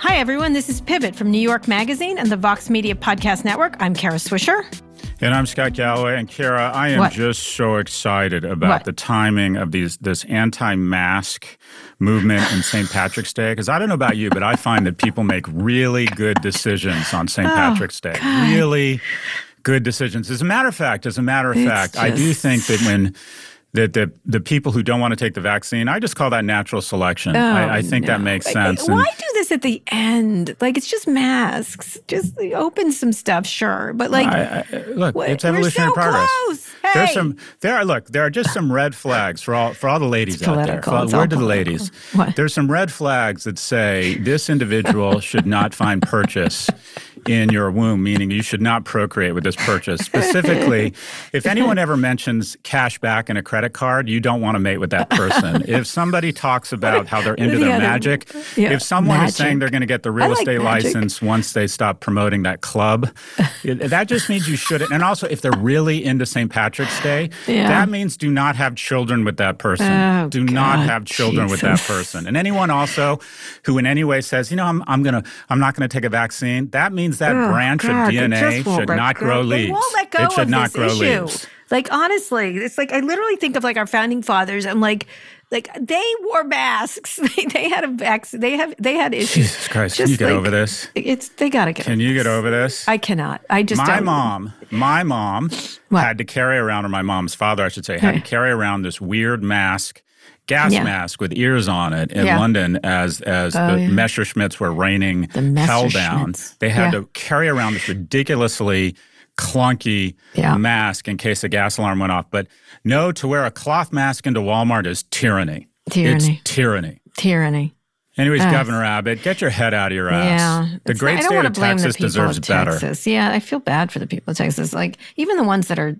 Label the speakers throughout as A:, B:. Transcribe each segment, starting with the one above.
A: Hi, everyone. This is Pivot from New York Magazine and the Vox Media Podcast Network. I'm Kara Swisher.
B: And I'm Scott Galloway. And Kara, I am
A: What?
B: just so excited about
A: What?
B: the timing of these this anti-mask movement in St. Patrick's Day. Because I don't know about you, but I find that people make really good decisions on St. Oh, Patrick's Day. Really good decisions. As a matter of fact, as a matter of
A: It's
B: fact, I do think that when that the the people who don't want to take the vaccine, I just call that natural selection. I, I oh, think that
A: Oh, no.
B: makes
A: Like,
B: sense.
A: Why
B: And-
A: do this at the end? Like, it's just masks. Just like, open some stuff, sure. But, like,
B: I, I, look,
A: What-
B: it's evolutionary
A: so
B: progress.
A: close.
B: There's some there are look, there are just some red flags for all for all the ladies out there.
A: political.
B: For-
A: It's all
B: word to the ladies.
A: What?
B: There's some red flags that say this individual should not find purchase in your womb, meaning you should not procreate with this purchase. Specifically, if anyone ever mentions cash back in a credit card, you don't want to mate with that person. if somebody talks about how they're into
A: the
B: their
A: other-
B: magic,
A: Yeah,
B: if someone is saying they're going to get the real
A: like
B: estate
A: magic.
B: license once they stop promoting that club. it- that just means you shouldn't. And also, if they're really into St. Patrick's Day,
A: Yeah.
B: that means do not have children with that person.
A: Oh,
B: do not have children with that person. And anyone also who in any way says, you know, I'm, I'm gonna, I'm not gonna take a vaccine. That means that
A: oh,
B: branch
A: God,
B: of DNA should not grow
A: They
B: leaves.
A: won't let go
B: it should
A: of
B: not
A: this
B: grow
A: issue.
B: leaves.
A: Like honestly, it's like I literally think of like our founding fathers. I'm like, like they wore masks. They, they had a vaccine. They have they had issues.
B: Jesus Christ, can you get
A: like-
B: over this?
A: It's they gotta get. Over.
B: Can you
A: this.
B: get over this?
A: I cannot. I just
B: my
A: don't.
B: mom, my mom
A: What?
B: had to carry around, or my mom's father, I should say, had to carry around this weird mask, gas
A: Yeah.
B: mask with ears on it in
A: Yeah.
B: London as as
A: Oh,
B: the
A: yeah.
B: Messerschmitts were raining
A: The
B: hell down. They had to carry around this ridiculously clunky mask in case a gas alarm went off. But no, to wear a cloth mask into Walmart is tyranny.
A: Tyranny.
B: It's tyranny.
A: Tyranny.
B: Anyways,
A: Ugh.
B: Governor Abbott, get your head out of your ass.
A: Yeah,
B: The great
A: I don't
B: state of
A: blame
B: Texas deserves
A: of
B: better.
A: Texas. Yeah, I feel bad for the people of Texas. Like even the ones that are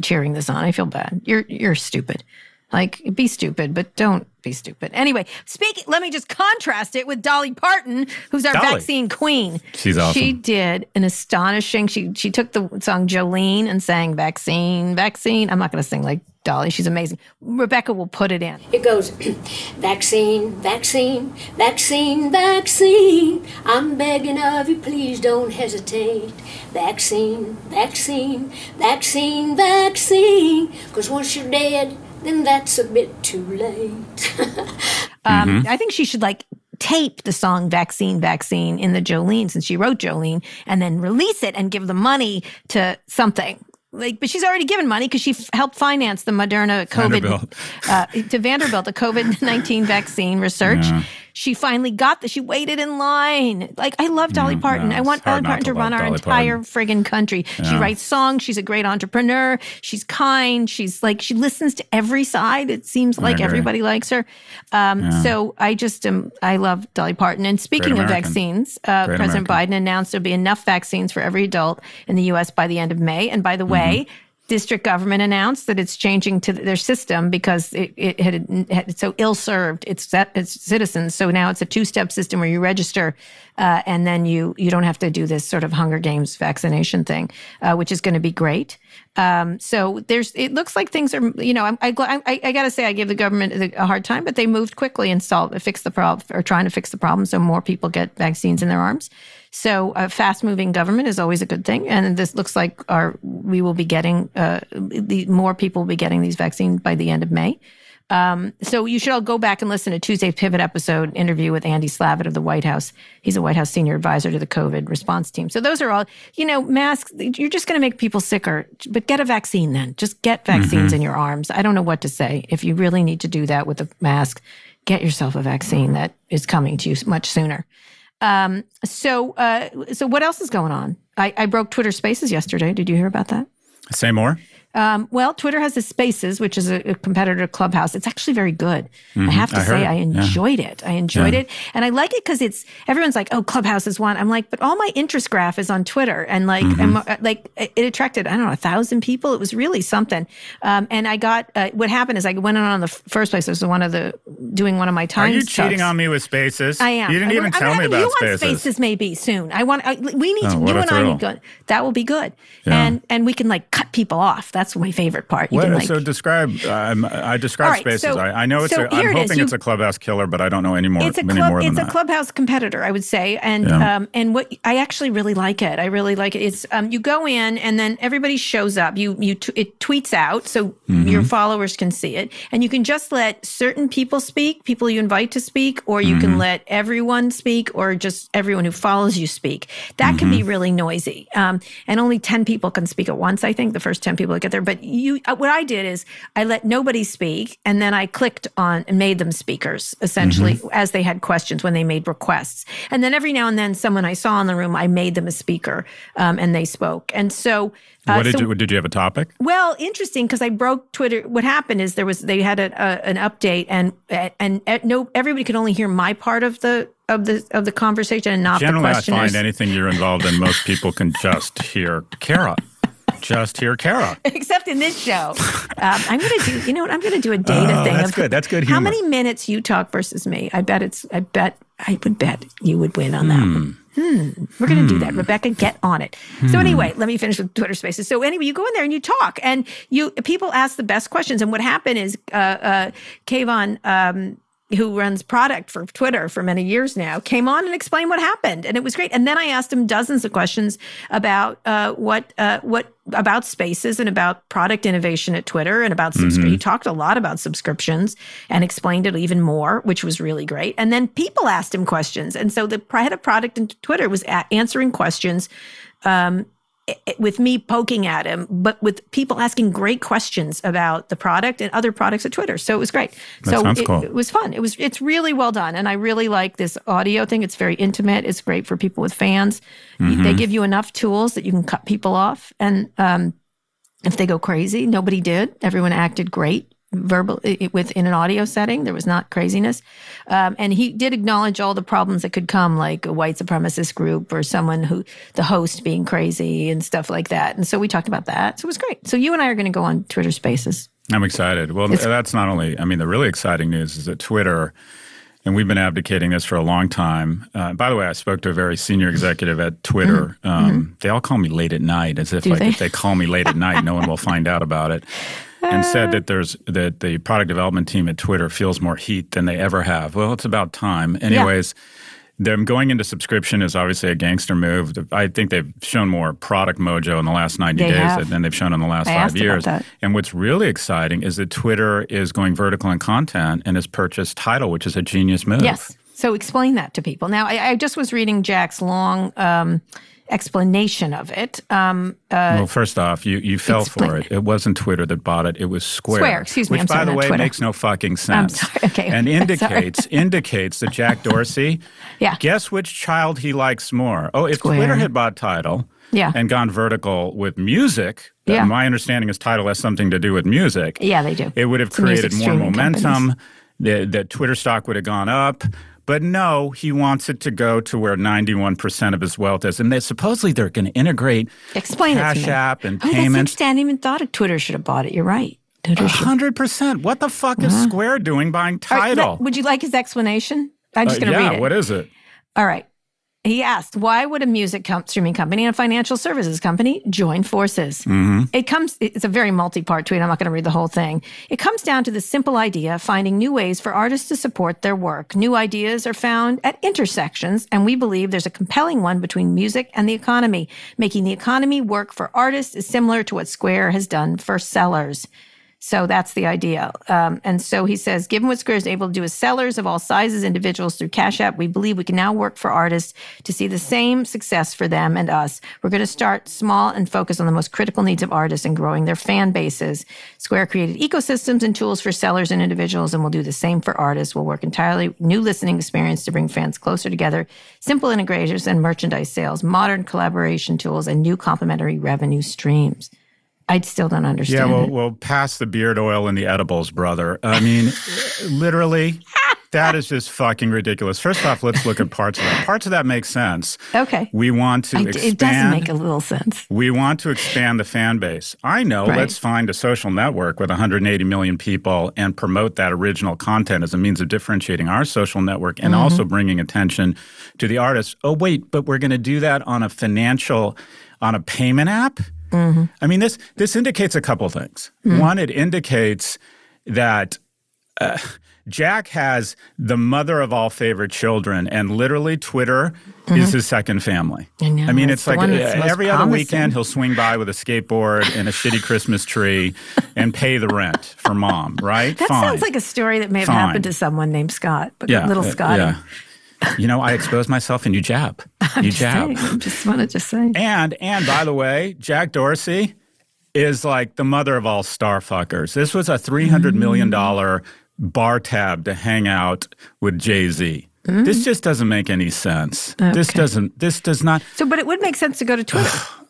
A: cheering this on, I feel bad. You're you're stupid. Like be stupid, but don't be stupid. Anyway, speaking. Let me just contrast it with Dolly Parton, who's our
B: Dolly.
A: vaccine queen.
B: She's awesome.
A: She did an astonishing. She she took the song Jolene and sang "Vaccine, Vaccine." I'm not going to sing like Dolly. She's amazing. Rebecca will put it in.
C: It goes vaccine, vaccine, vaccine, vaccine. I'm begging of you, please don't hesitate. Vaccine, vaccine, vaccine, vaccine. Because once you're dead, then that's a bit too late.
A: Um, I think she should like tape the song Vaccine, Vaccine in the Jolene since she wrote Jolene and then release it and give the money to something. Like, but she's already given money because she f- helped finance the Moderna COVID
B: Vanderbilt.
A: uh, to Vanderbilt, the COVID nineteen vaccine research. She finally got the. She waited in line. Like I love Dolly Parton.
B: no,
A: I want Dolly Parton
B: to
A: to run our
B: Dolly
A: entire
B: Parton.
A: friggin' country. She writes songs. She's a great entrepreneur. She's kind. She's like she listens to every side. It seems like
B: agree.
A: everybody likes her. Um, So I just am. I love Dolly Parton. And speaking of vaccines, uh, President
B: American.
A: Biden announced there'll be enough vaccines for every adult in the U.S. by the end of May. And by the way. District government announced that it's changing to their system because it, it had, had so ill served its, its citizens. So now it's a two step system where you register uh, and then you you don't have to do this sort of Hunger Games vaccination thing, uh, which is going to be great. Um, so there's it looks like things are you know I I, I got to say I give the government a hard time, but they moved quickly and solved fix the problem or trying to fix the problem so more people get vaccines in their arms. So a fast moving government is always a good thing, and this looks like our we will be getting uh, the more people will be getting these vaccines by the end of May. Um, so you should all go back and listen to Tuesday's Pivot episode interview with Andy Slavitt of the White House. He's a White House senior advisor to the COVID response team. So those are all, you know, masks, you're just going to make people sicker, but get a vaccine then. Just get vaccines mm-hmm. in your arms. I don't know what to say. If you really need to do that with a mask, get yourself a vaccine that is coming to you much sooner. Um, so, uh, so what else is going on? I, I broke Twitter Spaces yesterday. Did you hear about that?
B: Say more.
A: Um, well, Twitter has the Spaces, which is a, a, competitor to Clubhouse. It's actually very good. Mm-hmm. I have to I say, I enjoyed yeah. it. I enjoyed yeah. it, and I like it because it's everyone's like, "Oh, Clubhouse is one." I'm like, but all my interest graph is on Twitter, and like, mm-hmm. uh, like it attracted I don't know a thousand people. It was really something. Um, and I got uh, what happened is I went on on the first place. It was one of the doing one of my times.
B: Are you cheating on me with Spaces?
A: I am.
B: You didn't
A: I,
B: even
A: I'm
B: tell me about spaces.
A: you
B: Spaces.
A: On spaces maybe soon. I want. I, we need oh, to. You and I need to. That will be good,
B: yeah.
A: and and we can like cut people off. That's my favorite part.
B: You what, can, like, so describe. Um, I describe right, spaces. So, I, I, know it's. So a, I'm hoping it it's a clubhouse killer, but I don't know anymore.
A: It's a
B: club.
A: It's
B: a
A: that. clubhouse competitor, I would say, and yeah. um, and what I actually really like it. I really like it. It's um, you go in and then everybody shows up. You you t- it tweets out so mm-hmm. your followers can see it, and you can just let certain people speak, people you invite to speak, or you mm-hmm. can let everyone speak, or just everyone who follows you speak. That mm-hmm. can be mm-hmm. really noisy, um, and only ten people can speak at once. I think the first ten people that get But you, uh, what I did is I let nobody speak, and then I clicked on and made them speakers essentially mm-hmm. as they had questions when they made requests. And then every now and then, someone I saw in the room, I made them a speaker, um, and they spoke. And so,
B: uh, what did so, you did you have a topic?
A: Well, interesting because I broke Twitter. What happened is there was they had a, a, an update, and and, and no everybody could only hear my part of the of the of the conversation and not
B: Generally,
A: the questioners.
B: I find anything you're involved in, most people can just hear Kara just hear Kara.
A: Except in this show, um, I'm going to do. You know what? I'm going to do a data
B: oh,
A: thing.
B: That's good. That's good. Humor.
A: How many minutes you talk versus me? I bet it's. I bet. I would bet you would win on that hmm. one. Hmm. We're going to hmm. do that, hmm. Rebecca. Get on it. Hmm. So anyway, let me finish with Twitter Spaces. So anyway, you go in there and you talk, and you people ask the best questions. And what happened is, uh, uh, Kayvon. Um, who runs product for Twitter for many years now, came on and explained what happened, and it was great. And then I asked him dozens of questions about uh, what uh, what about spaces and about product innovation at Twitter and about subscription. Mm-hmm. He talked a lot about subscriptions and explained it even more, which was really great. And then people asked him questions, and so the head of product in Twitter was answering questions. Um, with me poking at him, but with people asking great questions about the product and other products at Twitter. So it was great.
B: That
A: so
B: it,
A: cool. it, was fun. It was it's really well done, and I really like this audio thing. It's very intimate. It's great for people with fans. Mm-hmm. They give you enough tools that you can cut people off, and um, if they go crazy, nobody did. Everyone acted great verbal within an audio setting. There was not craziness, um, and he did acknowledge all the problems that could come, like a white supremacist group or someone who the host being crazy and stuff like that. And so we talked about that. So it was great. So you and I are going to go on Twitter Spaces.
B: I'm excited. Well, it's, that's not only. I mean, the really exciting news is that Twitter. And we've been advocating this for a long time. Uh, by the way, I spoke to a very senior executive at Twitter. Mm-hmm. Um, mm-hmm. They all call me late at night, as if
A: Do
B: like
A: they?
B: if they call me late at night, no one will find out about it and said that there's that the product development team at Twitter feels more heat than they ever have. Well, it's about time. Anyways, yeah. them going into subscription is obviously a gangster move. I think they've shown more product mojo in the last 90
A: they
B: days
A: have.
B: than they've shown in the last
A: I
B: five years.
A: And
B: what's really exciting is that Twitter is going vertical in content and has purchased Tidal, which is a genius move.
A: Yes. So explain that to people. Now, I, I just was reading Jack's long um, explanation of it. Um,
B: uh, well, first off, you, you fell for it. It wasn't Twitter that bought it. It was Square.
A: Square, excuse me.
B: Which,
A: I'm
B: by
A: sorry,
B: the way,
A: Twitter.
B: makes no fucking sense.
A: Okay.
B: And indicates indicates that Jack Dorsey.
A: yeah.
B: Guess which child he likes more? Oh, if
A: Square.
B: Twitter had bought Tidal.
A: Yeah.
B: And gone vertical with music.
A: Yeah.
B: My understanding is Tidal has something to do with music.
A: Yeah, they do.
B: It would have
A: It's
B: created more momentum.
A: Companies
B: The, the Twitter stock would have gone up. But no, he wants it to go to where 91% of his wealth is. And they supposedly they're going to integrate
A: Explain
B: Cash
A: it to me.
B: App and
A: oh,
B: payments.
A: I hadn't even thought of Twitter should have bought it. You're right. Twitter
B: hundred percent. What the fuck is Square doing buying
A: right,
B: Tidal?
A: let- would you like his explanation? I'm just
B: Uh,
A: going to
B: yeah,
A: read it.
B: Yeah, what is it?
A: All right. He asked, why would a music com- streaming company and a financial services company join forces?
B: Mm-hmm.
A: It comes, it's a very multi part tweet. I'm not going to read the whole thing. It comes down to the simple idea of finding new ways for artists to support their work. New ideas are found at intersections, and we believe there's a compelling one between music and the economy. Making the economy work for artists is similar to what Square has done for sellers. So that's the idea. Um, and so he says, given what Square is able to do with sellers of all sizes, individuals through Cash App, we believe we can now work for artists to see the same success for them and us. We're going to start small and focus on the most critical needs of artists and growing their fan bases. Square created ecosystems and tools for sellers and individuals, and we'll do the same for artists. We'll work entirely new listening experience to bring fans closer together, simple integrators and merchandise sales, modern collaboration tools, and new complementary revenue streams. I still don't understand.
B: Yeah, well,
A: it.
B: well, pass the beard oil and the edibles, brother. I mean, literally, that is just fucking ridiculous. First off, let's look at parts of that. Parts of that make sense.
A: Okay.
B: We want to
A: I-
B: expand.
A: it doesn't make a little sense.
B: We want to expand the fan base. I know.
A: Right.
B: Let's find a social network with 180 million people and promote that original content as a means of differentiating our social network and
A: Mm-hmm.
B: also bringing attention to the artists. Oh, wait, but we're going to do that on a financial, on a payment app?
A: Mm-hmm.
B: I mean, this this indicates a couple things. One, it indicates that uh, Jack has the mother of all favorite children, and literally Twitter is his second family.
A: Mm-hmm. I know,
B: I mean,
A: it's
B: like uh, every other
A: promising.
B: weekend he'll swing by with a skateboard and a shitty Christmas tree and pay the rent for mom. Right?
A: That
B: Fine.
A: sounds like a story that may have
B: Fine.
A: happened to someone named Scott, but little
B: uh,
A: Scotty.
B: yeah. You know, I expose myself and you jab. you
A: Just
B: jab.
A: saying, I just want to just say.
B: And and by the way, Jack Dorsey is like the mother of all star fuckers. This was a three hundred million mm. dollar bar tab to hang out with Jay Z. This mm. just doesn't make any sense. This doesn't. This does not.
A: So, but it would make sense to go to Twitter.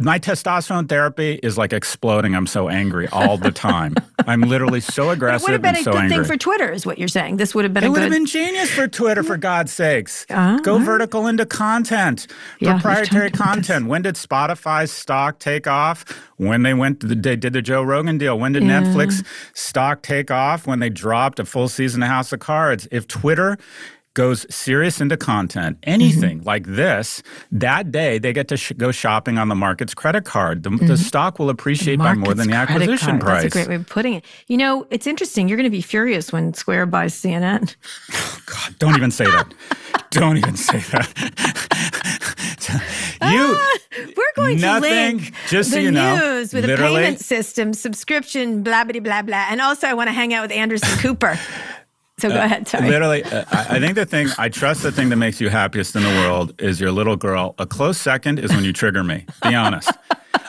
B: My testosterone therapy is like exploding. I'm so angry all the time. I'm literally so aggressive.
A: it would have been a
B: so
A: good
B: angry.
A: thing for Twitter, is what you're saying. This would have been
B: It would
A: good.
B: have been genius for Twitter, for God's sakes.
A: Uh,
B: Go vertical into content,
A: Yeah,
B: proprietary
A: talked about this.
B: content. When did Spotify's stock take off? When they went, they did the Joe Rogan deal. When did
A: Yeah.
B: Netflix stock take off? When they dropped a full season of House of Cards. If Twitter goes serious into content, anything
A: Mm-hmm.
B: like this, that day they get to sh- go shopping on the market's credit card. The, the stock will appreciate by more than the
A: Mm-hmm.
B: Acquisition
A: card.
B: price.
A: That's a great way of putting it. You know, it's interesting. You're going to be furious when Square buys CNN.
B: God, don't even say that. don't even say that. you.
A: We're going
B: Nothing,
A: to link
B: just so
A: the
B: you know,
A: news with a payment system, subscription, blah blah blah blah. And also, I want to hang out with Anderson Cooper. So go ahead. Sorry.
B: Literally, uh, I I think the thing I trust the thing that makes you happiest in the world is your little girl. A close second is when you trigger me. Be honest.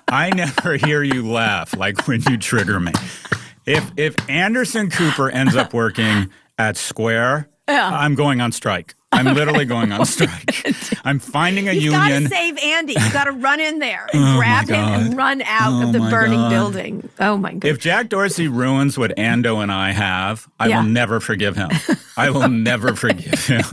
B: I never hear you laugh like when you trigger me. If if Anderson Cooper ends up working at Square, I'm going on strike. I'm literally going on oh strike. I'm finding a
A: You've got to save Andy. You've got to run in there and
B: Oh,
A: grab him and run out
B: Oh,
A: of the burning
B: God.
A: building. Oh my god!
B: If Jack Dorsey ruins what Ando and I have, I
A: Yeah.
B: will never forgive him. I will never forgive him.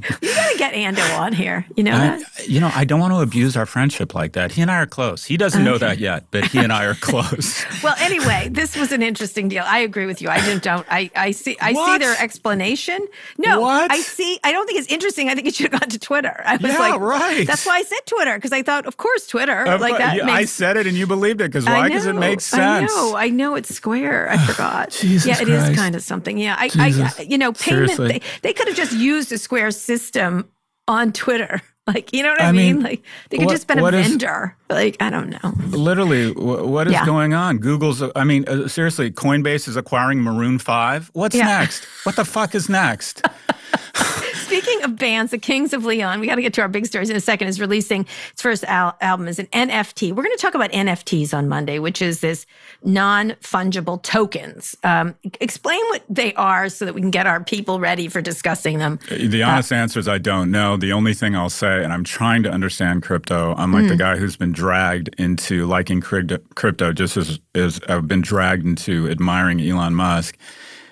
A: You got to get Ando on here. You know
B: I, you know, I don't want to abuse our friendship like that. He and I are close. He doesn't know that yet, but he and I are close.
A: Well, anyway, this was an interesting deal. I agree with you. I didn't don't. I, I see. I see their explanation. No,
B: What?
A: I see. I don't think it's interesting. I think it should have gone to Twitter. I was
B: Yeah,
A: like,
B: right.
A: That's why I said Twitter because I thought, of course, Twitter.
B: Of
A: like that
B: you-
A: makes.
B: I said it and you believed it because why? Because it makes sense.
A: I know. I know it's square. I forgot.
B: Jesus
A: yeah, it is
B: Christ.
A: kind of something. Yeah, I. I, you know, payment. They, they could have just used a square system on Twitter. Like, you know what I,
B: I
A: mean?
B: mean,
A: Like, they could
B: what-
A: just been a
B: is-
A: vendor. like, I don't know.
B: Literally, what is
A: Yeah.
B: going on? Google's, I mean, uh, seriously, Coinbase is acquiring Maroon 5. What's
A: Yeah.
B: next? What the fuck is next?
A: Speaking of bands, the Kings of Leon, we got to get to our big stories in a second, is releasing its first al- album as an NFT. We're going to talk about NFTs on Monday, which is this non fungible tokens. Um, explain what they are so that we can get our people ready for discussing them.
B: The honest answer is I don't know. The only thing I'll say, and I'm trying to understand crypto, I'm like
A: Mm.
B: the guy who's been dragged into liking crypto, crypto just as, as I've been dragged into admiring Elon Musk.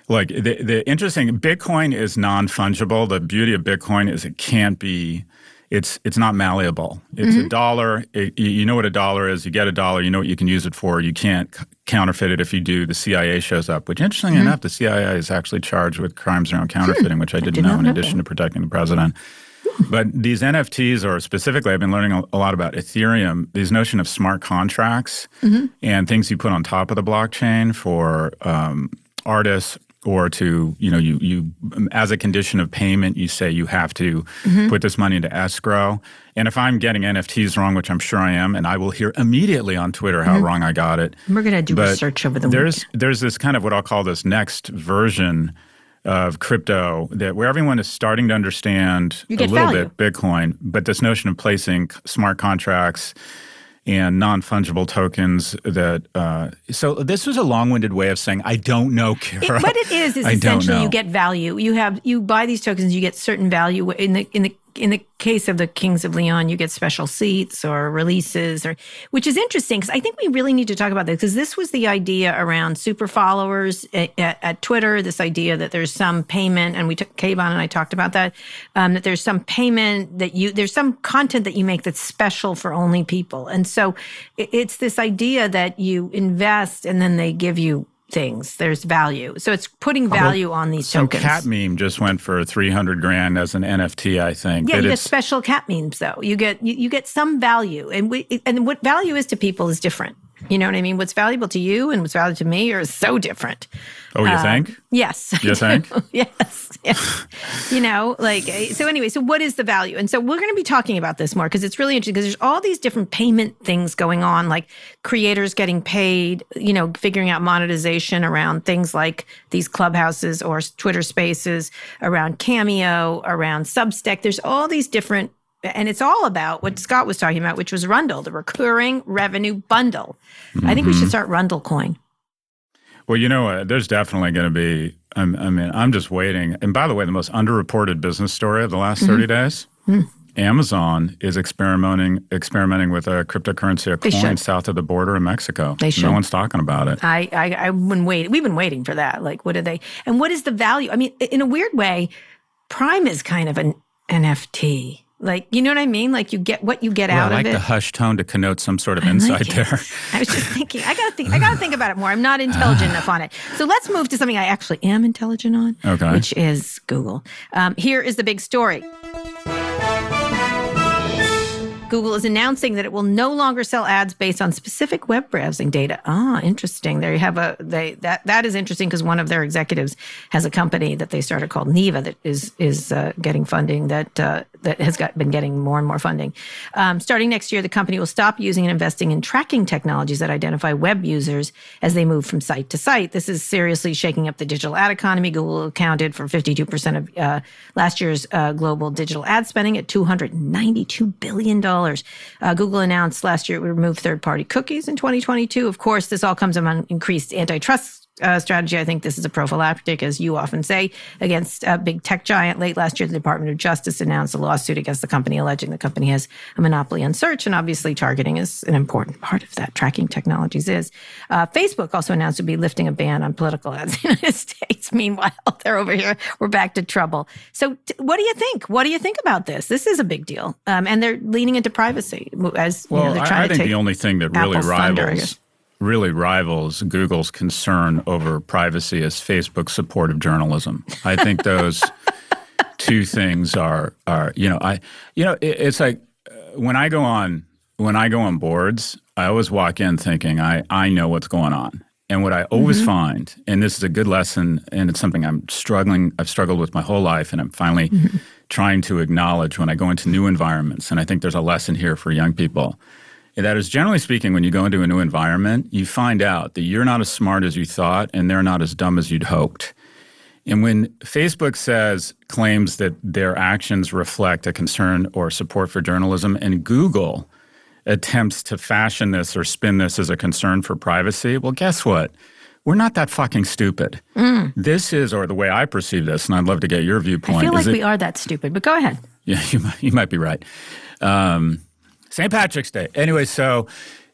B: Look, the, the interesting Bitcoin is non fungible. The beauty of Bitcoin is it can't be. It's it's not malleable. It's mm-hmm. a dollar. It, you know what a dollar is. You get a dollar. You know what you can use it for. You can't c- counterfeit it. If you do, the CIA shows up. Which, interestingly mm-hmm. enough, the CIA is actually charged with crimes around hmm. counterfeiting, which I didn't I did know. In addition to protecting the president. But these NFTs, or specifically, I've been learning a, lot about Ethereum. These notion of smart contracts mm-hmm. and things you put on top of the blockchain for um, artists or to you know you you as a condition of payment you say you have to mm-hmm. put this money into escrow and if i'm getting nfts wrong which i'm sure i am and i will hear immediately on twitter how mm-hmm. wrong i got it
A: we're going to do but research over the
B: there's
A: week.
B: there's this kind of what i'll call this next version of crypto that where everyone is starting to understand a little
A: value.
B: bit bitcoin but this notion of placing smart contracts and non-fungible tokens that uh, so this was a long-winded way of saying i don't know Kara.
A: It, what it is is essentially you get value you have you buy these tokens you get certain value in the in the in the case of the Kings of Leon, you get special seats or releases, or which is interesting because I think we really need to talk about this because this was the idea around super followers at, at, at, Twitter. This idea that there's some payment, and we took Kayvon and I talked about that. Um, that there's some payment that you there's some content that you make that's special for only people, and so it, it's this idea that you invest and then they give you things. There's value. So it's putting value on these
B: some
A: tokens.
B: cat meme just went for 300 grand as an NFT, I think.
A: Yeah, you get special cat memes though. You get you, you get some value. And we, and what value is to people is different. You know what I mean? What's valuable to you and what's valuable to me are so different.
B: Oh, you uh, think?
A: Yes.
B: You think?
A: yes. you know, like, eh, so anyway, so what is the value? And so we're going to be talking about this more because it's really interesting because there's all these different payment things going on, like creators getting paid, you know, figuring out monetization around things like these clubhouses or Twitter spaces, around Cameo, around Substack. There's all these different and it's all about what Scott was talking about, which was Rundle, the recurring revenue bundle. Mm-hmm. I think we should mm-hmm. start Rundle Coin.
B: Well, you know, uh, there's definitely going to be. I'm, i mean, I'm just waiting. And by the way, the most underreported business story of the last mm-hmm. 30 days. Mm. Amazon is experimenting experimenting with a cryptocurrency, a coin south of the border in Mexico.
A: They should.
B: No one's talking about it.
A: I, I I've been waiting. We've been waiting for that. Like, what are they? And what is the value? I mean, in a weird way, Prime is kind of an NFT. Like, you know what I mean? Like you get what you get
B: well,
A: out
B: like
A: of
B: it. I like the hushed tone to connote some sort of insight like there.
A: I was just thinking, I gotta think, I gotta think about it more. I'm not intelligent enough on it. So let's move to something I actually am intelligent on,
B: okay.
A: which is Google. Um, here is the big story. Google is announcing that it will no longer sell ads based on specific web browsing data. Ah, interesting. There you have a they that that is interesting because one of their executives has a company that they started called Neeva that is is uh, getting funding that uh, that has got been getting more and more funding. Um, starting next year, the company will stop using and investing in tracking technologies that identify web users as they move from site to site. This is seriously shaking up the digital ad economy. Google accounted for 52% of uh, last year's uh, global digital ad spending at 292 billion dollars uh, Google announced last year it would remove third party cookies in 2022. Of course, this all comes among increased antitrust uh, strategy. I think this is a prophylactic, as you often say, against a big tech giant. Late last year, the Department of Justice announced a lawsuit against the company, alleging the company has a monopoly on search. And obviously, targeting is an important part of that. Tracking technologies is. Uh, Facebook also announced to be lifting a ban on political ads in the United States. Meanwhile, they're over here. We're back to trouble. So, t- what do you think? What do you think about this? This is a big deal, um, and they're leaning into privacy as
B: well.
A: You know, they're trying
B: I, I think the only thing that really
A: Apple's
B: rivals. Really rivals Google's concern over privacy as Facebook's support of journalism. I think those two things are are you know I you know it, it's like uh, when I go on when I go on boards, I always walk in thinking I I know what's going on. And what I always mm-hmm. find, and this is a good lesson, and it's something I'm struggling, I've struggled with my whole life, and I'm finally mm-hmm. trying to acknowledge when I go into new environments. And I think there's a lesson here for young people that is, generally speaking, when you go into a new environment, you find out that you're not as smart as you thought and they're not as dumb as you'd hoped. And when Facebook says, claims that their actions reflect a concern or support for journalism, and Google attempts to fashion this or spin this as a concern for privacy, well, guess what? We're not that fucking stupid. Mm. This is, or the way I perceive this, and I'd love to get your viewpoint. I
A: feel like it, we are that stupid, but go ahead.
B: Yeah, you might, you might be right. Um, St. Patrick's Day. Anyway, so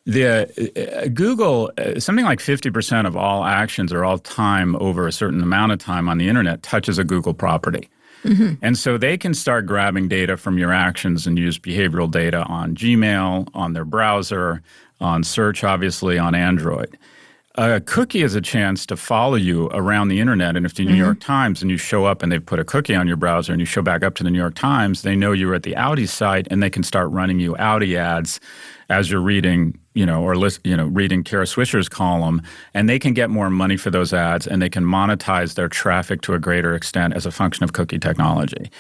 B: the uh, Google uh, something like 50% of all actions or all time over a certain amount of time on the internet touches a Google property. Mm-hmm. And so they can start grabbing data from your actions and use behavioral data on Gmail, on their browser, on search, obviously, on Android. A cookie is a chance to follow you around the internet. And if the New mm-hmm. York Times and you show up and they've put a cookie on your browser and you show back up to the New York Times, they know you're at the Audi site and they can start running you Audi ads as you're reading, you know, or list, you know, reading Kara Swisher's column, and they can get more money for those ads and they can monetize their traffic to a greater extent as a function of cookie technology.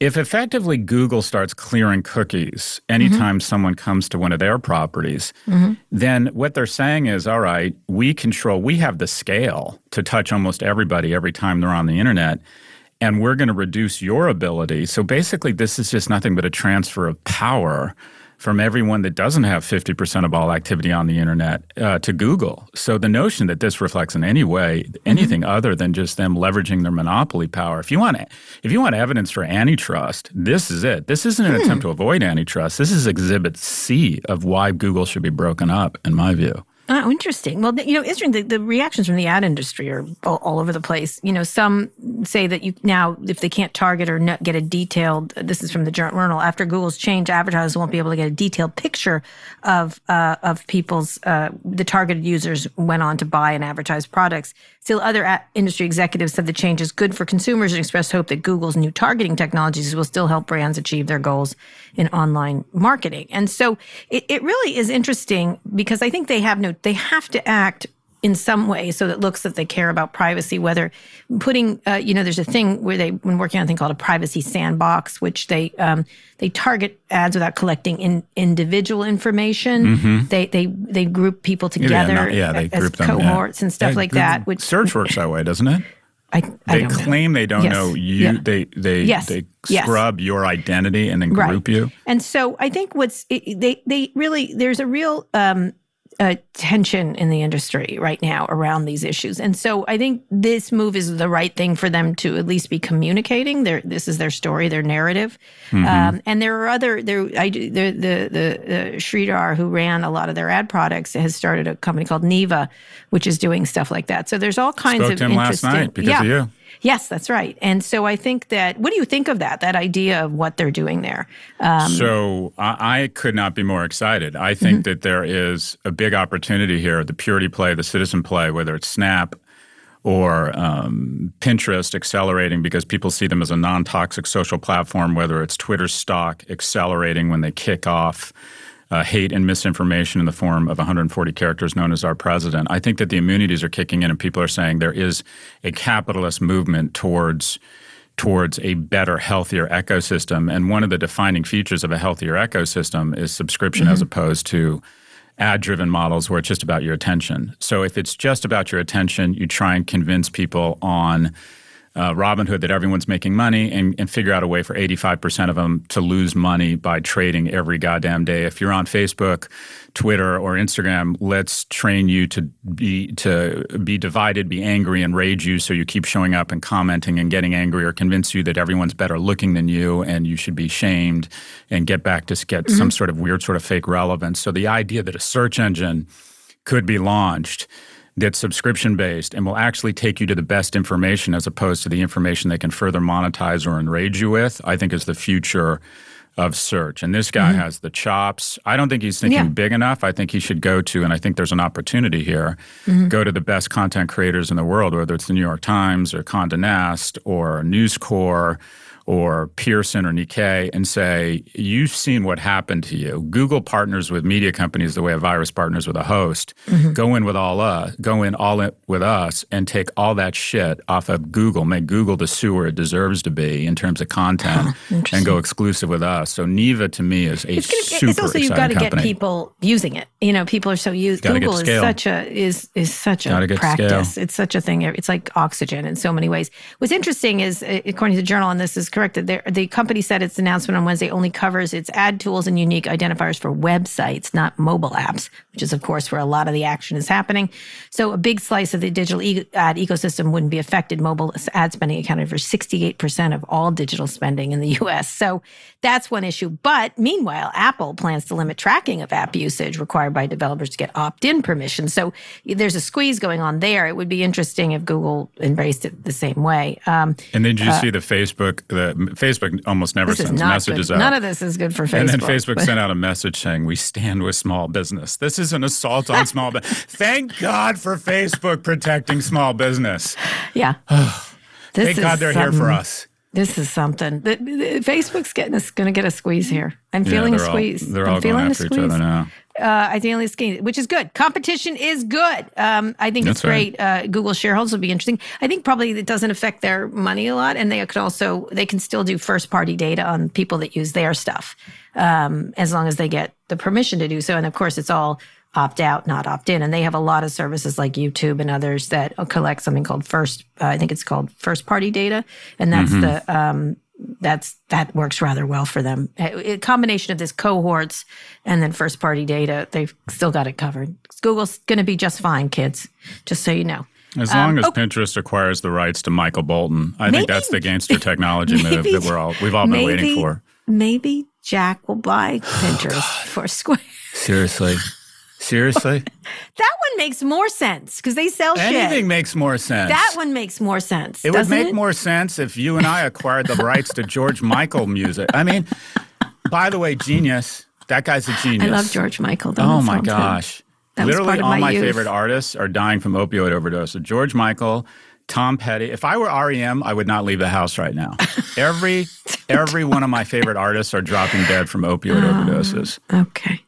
B: If effectively Google starts clearing cookies anytime mm-hmm. someone comes to one of their properties, mm-hmm. then what they're saying is, all right, we control, we have the scale to touch almost everybody every time they're on the internet and we're going to reduce your ability. So basically, this is just nothing but a transfer of power from everyone that doesn't have 50% of all activity on the internet uh, to Google. So the notion that this reflects in any way anything mm-hmm. other than just them leveraging their monopoly power. If you want if you want evidence for antitrust, this is it. This isn't an hmm. attempt to avoid antitrust. This is exhibit C of why Google should be broken up in my view.
A: Oh, interesting. Well, you know, interesting. The, the reactions from the ad industry are all, all, over the place. You know, some say that you now, if they can't target or get a detailed, this is from the Journal. After Google's change, advertisers won't be able to get a detailed picture of uh, of people's uh, the targeted users went on to buy and advertise products. Still, other industry executives said the change is good for consumers and expressed hope that Google's new targeting technologies will still help brands achieve their goals in online marketing. And so, it, it really is interesting because I think they have no they have to act in some way so that it looks that they care about privacy whether putting uh, you know there's a thing where they when working on a thing called a privacy sandbox which they um, they target ads without collecting in, individual information mm-hmm. they they they group people together yeah, yeah, they group them, cohorts yeah. and stuff like that
B: which search works that way doesn't it I, I they claim know. they don't yes. know you. Yeah. They they yes. they scrub yes. your identity and then group right. you.
A: And so I think what's they they really there's a real um, uh, tension in the industry right now around these issues. And so I think this move is the right thing for them to at least be communicating. Their this is their story, their narrative. Mm-hmm. Um, and there are other there I the the the, the Sridhar who ran a lot of their ad products has started a company called Neeva, which is doing stuff like that. So there's all kinds
B: Spoke
A: of
B: to him
A: interesting.
B: Last night because yeah. of you.
A: Yes, that's right. And so I think that, what do you think of that, that idea of what they're doing there?
B: Um, so I, I, could not be more excited. I think mm-hmm. that there is a big opportunity here the purity play, the citizen play, whether it's Snap or um, Pinterest accelerating because people see them as a non toxic social platform, whether it's Twitter stock accelerating when they kick off uh, hate and misinformation in the form of 140 characters known as our president. I think that the immunities are kicking in and people are saying there is a capitalist movement towards towards a better, healthier ecosystem. And one of the defining features of a healthier ecosystem is subscription mm-hmm. as opposed to ad driven models where it's just about your attention. So if it's just about your attention, you try and convince people on uh, Robinhood that everyone's making money and, and figure out a way for 85% of them to lose money by trading every goddamn day. If you're on Facebook, Twitter, or Instagram, let's train you to be to be divided, be angry, and rage you so you keep showing up and commenting and getting angry or convince you that everyone's better looking than you and you should be shamed and get back to get mm-hmm. some sort of weird sort of fake relevance. So the idea that a search engine could be launched that's subscription based and will actually take you to the best information as opposed to the information they can further monetize or enrage you with, I think is the future of search. And this guy mm-hmm. has the chops. I don't think he's thinking yeah. big enough. I think he should go to, and I think there's an opportunity here, mm-hmm. go to the best content creators in the world, whether it's the New York Times or Condé Nast or News Corp or Pearson or Nikkei and say, You've seen what happened to you. Google partners with media companies the way a virus partners with a host. Mm-hmm. Go in with all us, go in all in with us and take all that shit off of Google, make Google the sewer it deserves to be in terms of content and go exclusive with us. So Neeva to me is a it's gonna, super It's also
A: you've got
B: to
A: get people using it. You know, people are so used. Google is such a is is such a practice. It's such a thing. It's like oxygen in so many ways. What's interesting is, uh, according to the journal, and this is correct. The, the company said its announcement on Wednesday only covers its ad tools and unique identifiers for websites, not mobile apps, which is, of course, where a lot of the action is happening. So a big slice of the digital e- ad ecosystem wouldn't be affected. Mobile ad spending accounted for 68% of all digital spending in the US. So that's one issue. But meanwhile, Apple plans to limit tracking of app usage required by developers to get opt in permission. So there's a squeeze going on there. It would be interesting if Google embraced it the same way. Um,
B: and then did you uh, see the Facebook? The Facebook almost never sends messages
A: good.
B: out.
A: None of this is good for Facebook.
B: And then Facebook but. sent out a message saying, "We stand with small business. This is an assault on small business." Thank God for Facebook protecting small business.
A: Yeah.
B: Thank God they're here for us.
A: This is something. Facebook's getting going to get a squeeze here. I'm
B: yeah,
A: feeling a squeeze.
B: All, they're
A: I'm
B: all
A: feeling
B: going after each other now.
A: Uh, I think squeeze, which is good. Competition is good. Um, I think That's it's great. Right. Uh, Google shareholders will be interesting. I think probably it doesn't affect their money a lot, and they could also they can still do first party data on people that use their stuff, um, as long as they get the permission to do so. And of course, it's all opt out, not opt in. And they have a lot of services like YouTube and others that collect something called first, uh, I think it's called first party data. And that's mm-hmm. the, um, that's that works rather well for them. A, combination of this cohorts and then first party data, they've still got it covered. Google's going to be just fine, kids. Just so you know.
B: As long um, as okay. Pinterest acquires the rights to Michael Bolton, I maybe, think that's the gangster technology move that we're all we've all been maybe, waiting for.
A: Maybe Jack will buy Pinterest oh, for Square.
B: Seriously. Seriously?
A: that one makes more sense because they sell
B: Anything
A: shit.
B: Anything makes more sense.
A: That one makes more sense.
B: It would make
A: it?
B: more sense if you and I acquired the rights to George Michael music. I mean, by the way, genius. That guy's a genius.
A: I love George Michael.
B: oh my gosh. Literally all my, my favorite artists are dying from opioid overdose. So George Michael, Tom Petty. If I were REM, I would not leave the house right now. every every one of my favorite artists are dropping dead from opioid oh, overdoses.
A: Okay.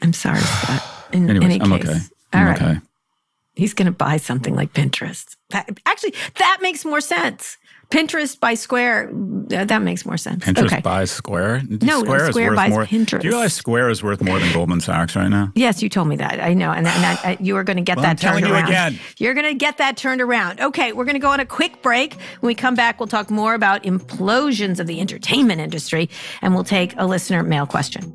A: I'm sorry, Scott. In
B: Anyways,
A: any
B: I'm
A: case.
B: okay.
A: I'm
B: All right. okay.
A: He's going to buy something like Pinterest. That, actually, that makes more sense. Pinterest by Square, uh, that makes more sense.
B: Pinterest
A: okay.
B: buys Square?
A: No, Square, Square buys
B: more.
A: Pinterest.
B: Do you realize Square is worth more than Goldman Sachs right now?
A: Yes, you told me that. I know. And, and I, you are going to get
B: well,
A: that
B: I'm
A: turned
B: telling
A: around.
B: you again.
A: You're going to get that turned around. Okay, we're going to go on a quick break. When we come back, we'll talk more about implosions of the entertainment industry and we'll take a listener mail question.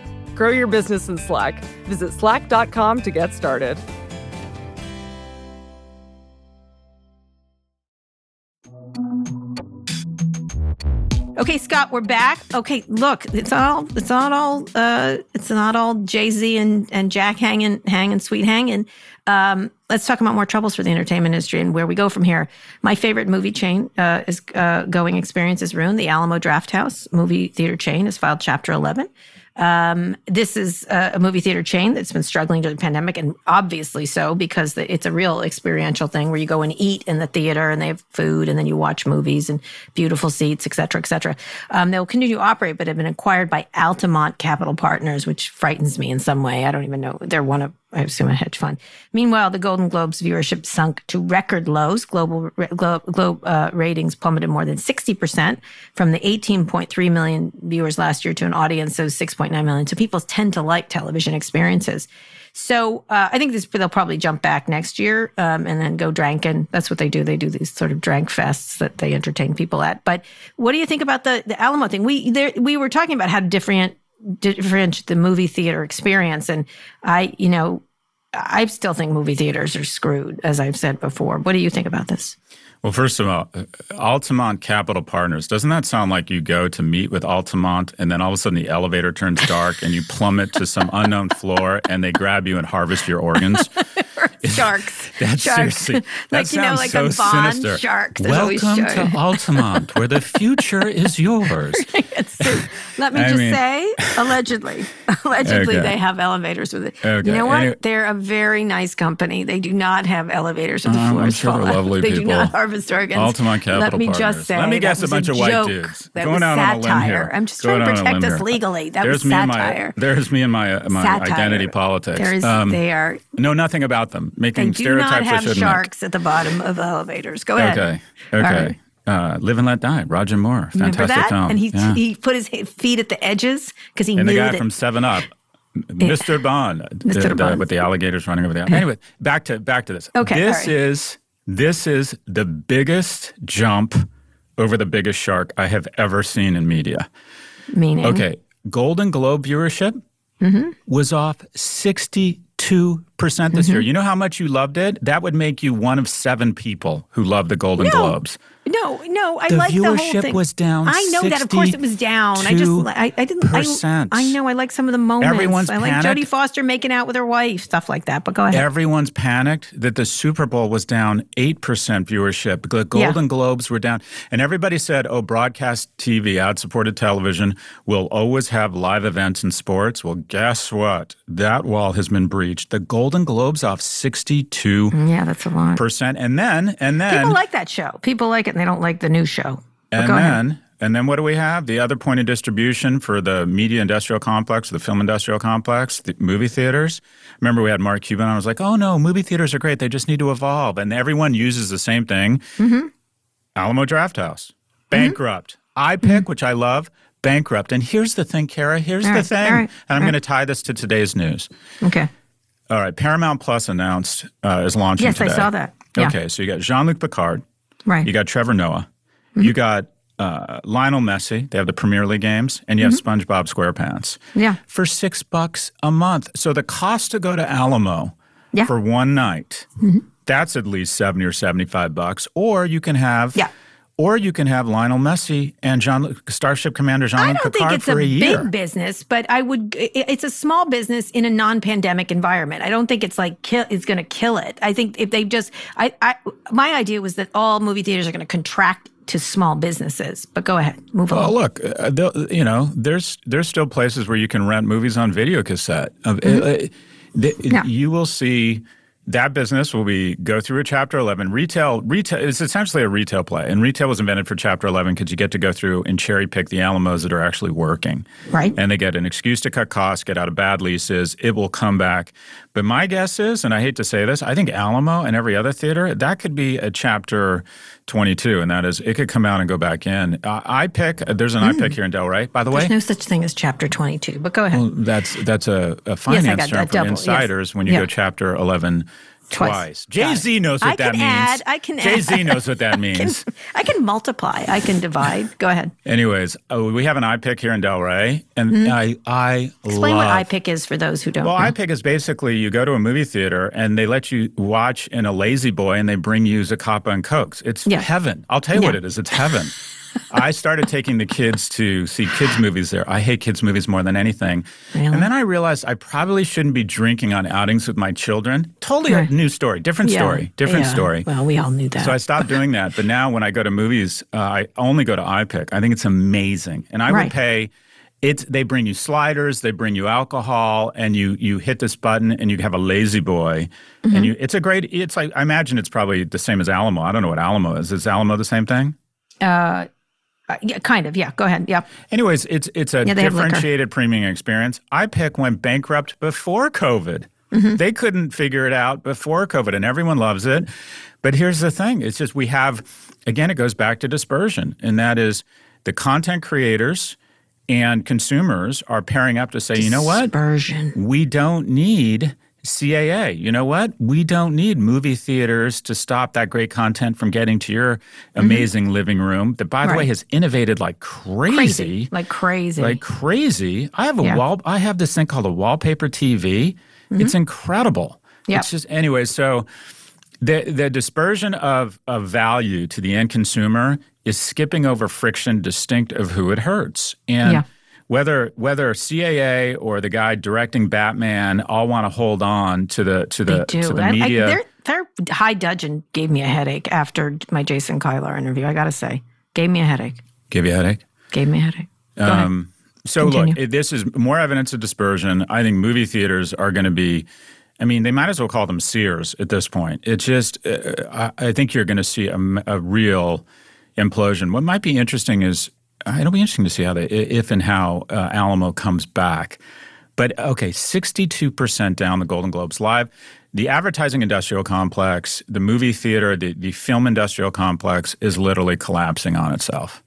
D: Grow your business in Slack. Visit slack.com to get started.
A: Okay, Scott, we're back. Okay, look, it's all it's not all uh it's not all Jay-Z and, and Jack hanging hanging sweet hanging. Um, let's talk about more troubles for the entertainment industry and where we go from here. My favorite movie chain uh, is uh, going experience is ruined. The Alamo Drafthouse movie theater chain has filed Chapter 11. Um, this is a, movie theater chain that's been struggling during the pandemic, and obviously so because it's a real experiential thing where you go and eat in the theater and they have food and then you watch movies and beautiful seats, et cetera, et cetera. Um, they'll continue to operate, but have been acquired by Altamont Capital Partners, which frightens me in some way. I don't even know. They're one of I assume a hedge fund. Meanwhile, the Golden Globes viewership sunk to record lows. Global Globe, uh, ratings plummeted more than 60% from the 18.3 million viewers last year to an audience of 6.9 million. So people tend to like television experiences. So uh, I think this, they'll probably jump back next year um, and then go drinking. That's what they do. They do these sort of drank fests that they entertain people at. But what do you think about the, the Alamo thing? We there, we were talking about how different differentiate the movie theater experience. And I, you know, I still think movie theaters are screwed, as I've said before. What do you think about this?
B: Well, first of all, Altamont Capital Partners, doesn't that sound like you go to meet with Altamont and then all of a sudden the elevator turns dark and you plummet to some unknown floor and they grab you and harvest your organs?
A: sharks.
B: That's
A: sharks.
B: seriously, that
A: like, you know,
B: sounds
A: like
B: so
A: the Bond
B: sinister.
A: shark.
B: Welcome to Altamont, where the future is yours.
A: Let me
B: I
A: just
B: mean-
A: say, allegedly, allegedly
B: Okay.
A: they have elevators with it.
B: Okay.
A: You know what?
B: Anyway-
A: They're a very nice company. They do not have elevators with the
B: Um, I'm
A: floors
B: sure they're lovely
A: They do not harvest organs.
B: Altamont Capital
A: Let me
B: Partners.
A: just say,
B: Let me guess a bunch of white
A: joke.
B: dudes.
A: That
B: Going
A: was
B: out on a
A: satire.
B: limb here.
A: I'm just
B: Going
A: trying to
B: on a
A: protect us
B: here.
A: legally. That
B: there's
A: was
B: me and
A: satire.
B: my there's me and my uh, my
A: Satire.
B: identity politics.
A: There is,
B: Um,
A: they are.
B: know nothing about them.
A: They
B: Making
A: do not
B: stereotypes I
A: have
B: shouldn't
A: sharks at the bottom of elevators. Go ahead.
B: Okay. Okay.
A: right.
B: Uh, Live and Let Die. Roger Moore. Fantastic film.
A: And he
B: Yeah.
A: he put his feet at the edges because he
B: and the guy
A: that.
B: from Seven Up, Mr. Bond,
A: Mr.
B: the-
A: Bond.
B: with the alligators running over the. Anyway, back to back to this.
A: Okay,
B: This
A: right.
B: is this is the biggest jump over the biggest shark I have ever seen in media.
A: meaning,
B: Okay, Golden Globe viewership
A: Mm-hmm.
B: was off 62% percent this mm-hmm. year. You know how much you loved it? That would make you one of seven people who love the Golden
A: No.
B: Globes.
A: No, no, I
B: The
A: like the whole
B: viewership
A: thing.
B: was down
A: I know that. Of course, it was down. I just, I, I didn't. I, I know. I like some of the moments.
B: Everyone's
A: I like Jodie
B: panicked.
A: Foster making out with her wife, stuff like that. But go ahead.
B: Everyone's panicked that the Super Bowl was down 8% viewership. The Golden Globes were down. And everybody said, oh, broadcast TV, ad supported television, will always have live events and sports. Well, guess what? That wall has been breached. The Golden Globes off 62%.
A: yeah, that's a lot.
B: And then, and then,
A: People like that show. People like it, and they don't like the new show. But
B: and
A: go ahead.
B: then, and then what do we have? The other point of distribution for the media industrial complex, the film industrial complex, the movie theaters. Remember, we had Mark Cuban. I was like, oh no, movie theaters are great. They just need to evolve. And everyone uses the same thing.
A: Mm-hmm.
B: Alamo Drafthouse, bankrupt. iPic, which I love, bankrupt. And here's the thing, Kara. Here's
A: Mm-hmm.
B: The thing.
A: right,
B: And I'm
A: all
B: going to tie this to today's news.
A: Okay.
B: All right, Paramount Plus announced uh, is launching
A: Yes, I saw that. Yeah.
B: Okay, so you got Jean Luc Picard.
A: Right.
B: You got Trevor Noah.
A: Mm-hmm.
B: You got uh, Lionel Messi. They have the Premier League games, and you have SpongeBob SquarePants.
A: Mm-hmm. Yeah.
B: For six bucks a month. So the cost to go to Alamo
A: Yeah. Mm-hmm.
B: for one night, that's at least seventy or seventy-five bucks. Or you can have.
A: Yeah.
B: Or you can have Lionel Messi and John Starship Commander Jean
A: I don't
B: Picard
A: think it's a,
B: a,
A: big business, but I would. It's a small business in a non-pandemic environment. I don't think it's like kill, it's going to kill it. I think if they just, I, I, my idea was that all movie theaters are going to contract to small businesses. But go ahead, move
B: Well,
A: on.
B: Well, look, uh, you know, there's there's still places where you can rent movies on video cassette. Uh, uh,
A: Mm-hmm. Yeah.
B: You will see that business will be go through a Chapter 11 retail. Retail is essentially a retail play, and retail was invented for Chapter 11 because you get to go through and cherry pick the Alamos that are actually working,
A: Right.
B: And they get an excuse to cut costs, get out of bad leases. It will come back. But my guess is, and I hate to say this, I think Alamo and every other theater that could be a Chapter 22, and that is it could come out and go back in. Uh, iPic. There's an iPic here in Delray, by the way.
A: Mm. There's no such thing as Chapter 22. But go ahead.
B: That's that's a, a finance
A: got
B: term
A: that
B: from
A: double, yes.
B: insiders when you go chapter eleven
A: Twice.
B: twice. Jay Z knows what
A: I
B: that
A: can
B: means.
A: add- I can
B: Jay Z knows what that means.
A: I can multiply. I can divide. Go ahead.
B: Anyways, oh, we have an iPic here in Delray, and I I
A: Mm-hmm. Explain
B: love.
A: what iPic is for those who don't
B: well,
A: know.
B: iPic is basically you go to a movie theater and they let you watch in a lazy boy and they bring you Zacapa and Cokes. It's
A: Yeah.
B: heaven. I'll tell you what it is. It's heaven. I started taking the kids to see kids' movies there. I hate kids' movies more than anything.
A: Really?
B: And then I realized I probably shouldn't be drinking on outings with my children. Totally a new story, different
A: Yeah.
B: story, different
A: Yeah.
B: story.
A: Well, we all knew that.
B: So I stopped doing that. But now when I go to movies, uh, I only go to iPic. I think it's amazing. And I
A: Right.
B: would pay it's they bring you sliders, they bring you alcohol, and you you hit this button and you have a lazy boy.
A: Mm-hmm.
B: And you it's a great it's like I imagine it's probably the same as Alamo. I don't know what Alamo is. Is Alamo the same thing?
A: uh, yeah, kind of. Yeah. Go ahead. Yeah.
B: Anyways, it's it's a
A: Yeah,
B: differentiated premium experience. iPic went bankrupt before COVID.
A: Mm-hmm.
B: They couldn't figure it out before COVID, and everyone loves it. But here's the thing: it's just we have again. It goes back to dispersion, and that is the content creators and consumers are pairing up to say, you know what,
A: Dispersion.
B: we don't need CAA. You know what? We don't need movie theaters to stop that great content from getting to your amazing living room that, by the way,
A: Mm-hmm.
B: Has innovated like crazy.
A: Crazy. Like crazy.
B: Like crazy. I have a
A: Yeah.
B: wall I have this thing called a wallpaper TV.
A: Mm-hmm.
B: It's incredible.
A: Yep.
B: It's just anyway. So the the dispersion of of value to the end consumer is skipping over friction distinct of who it hurts. And
A: Yeah.
B: Whether whether CAA or the guy directing Batman all want to hold on to the to the
A: They do.
B: to the
A: I- I- their, their high dudgeon gave me a headache after my Jason Kilar interview. I got to say, gave me a headache.
B: Gave you a headache.
A: Gave me a headache.
B: Um, so
A: Continue.
B: look, this is more evidence of dispersion. I think movie theaters are going to be. I mean, they might as well call them Sears at this point. It just, uh, I, I think you're going to see a real implosion. What might be interesting is it'll be interesting to see how they, if and how uh, Alamo comes back. But okay, 62% down the Golden Globes live. The advertising industrial complex, the movie theater, the, the film industrial complex is literally collapsing on itself.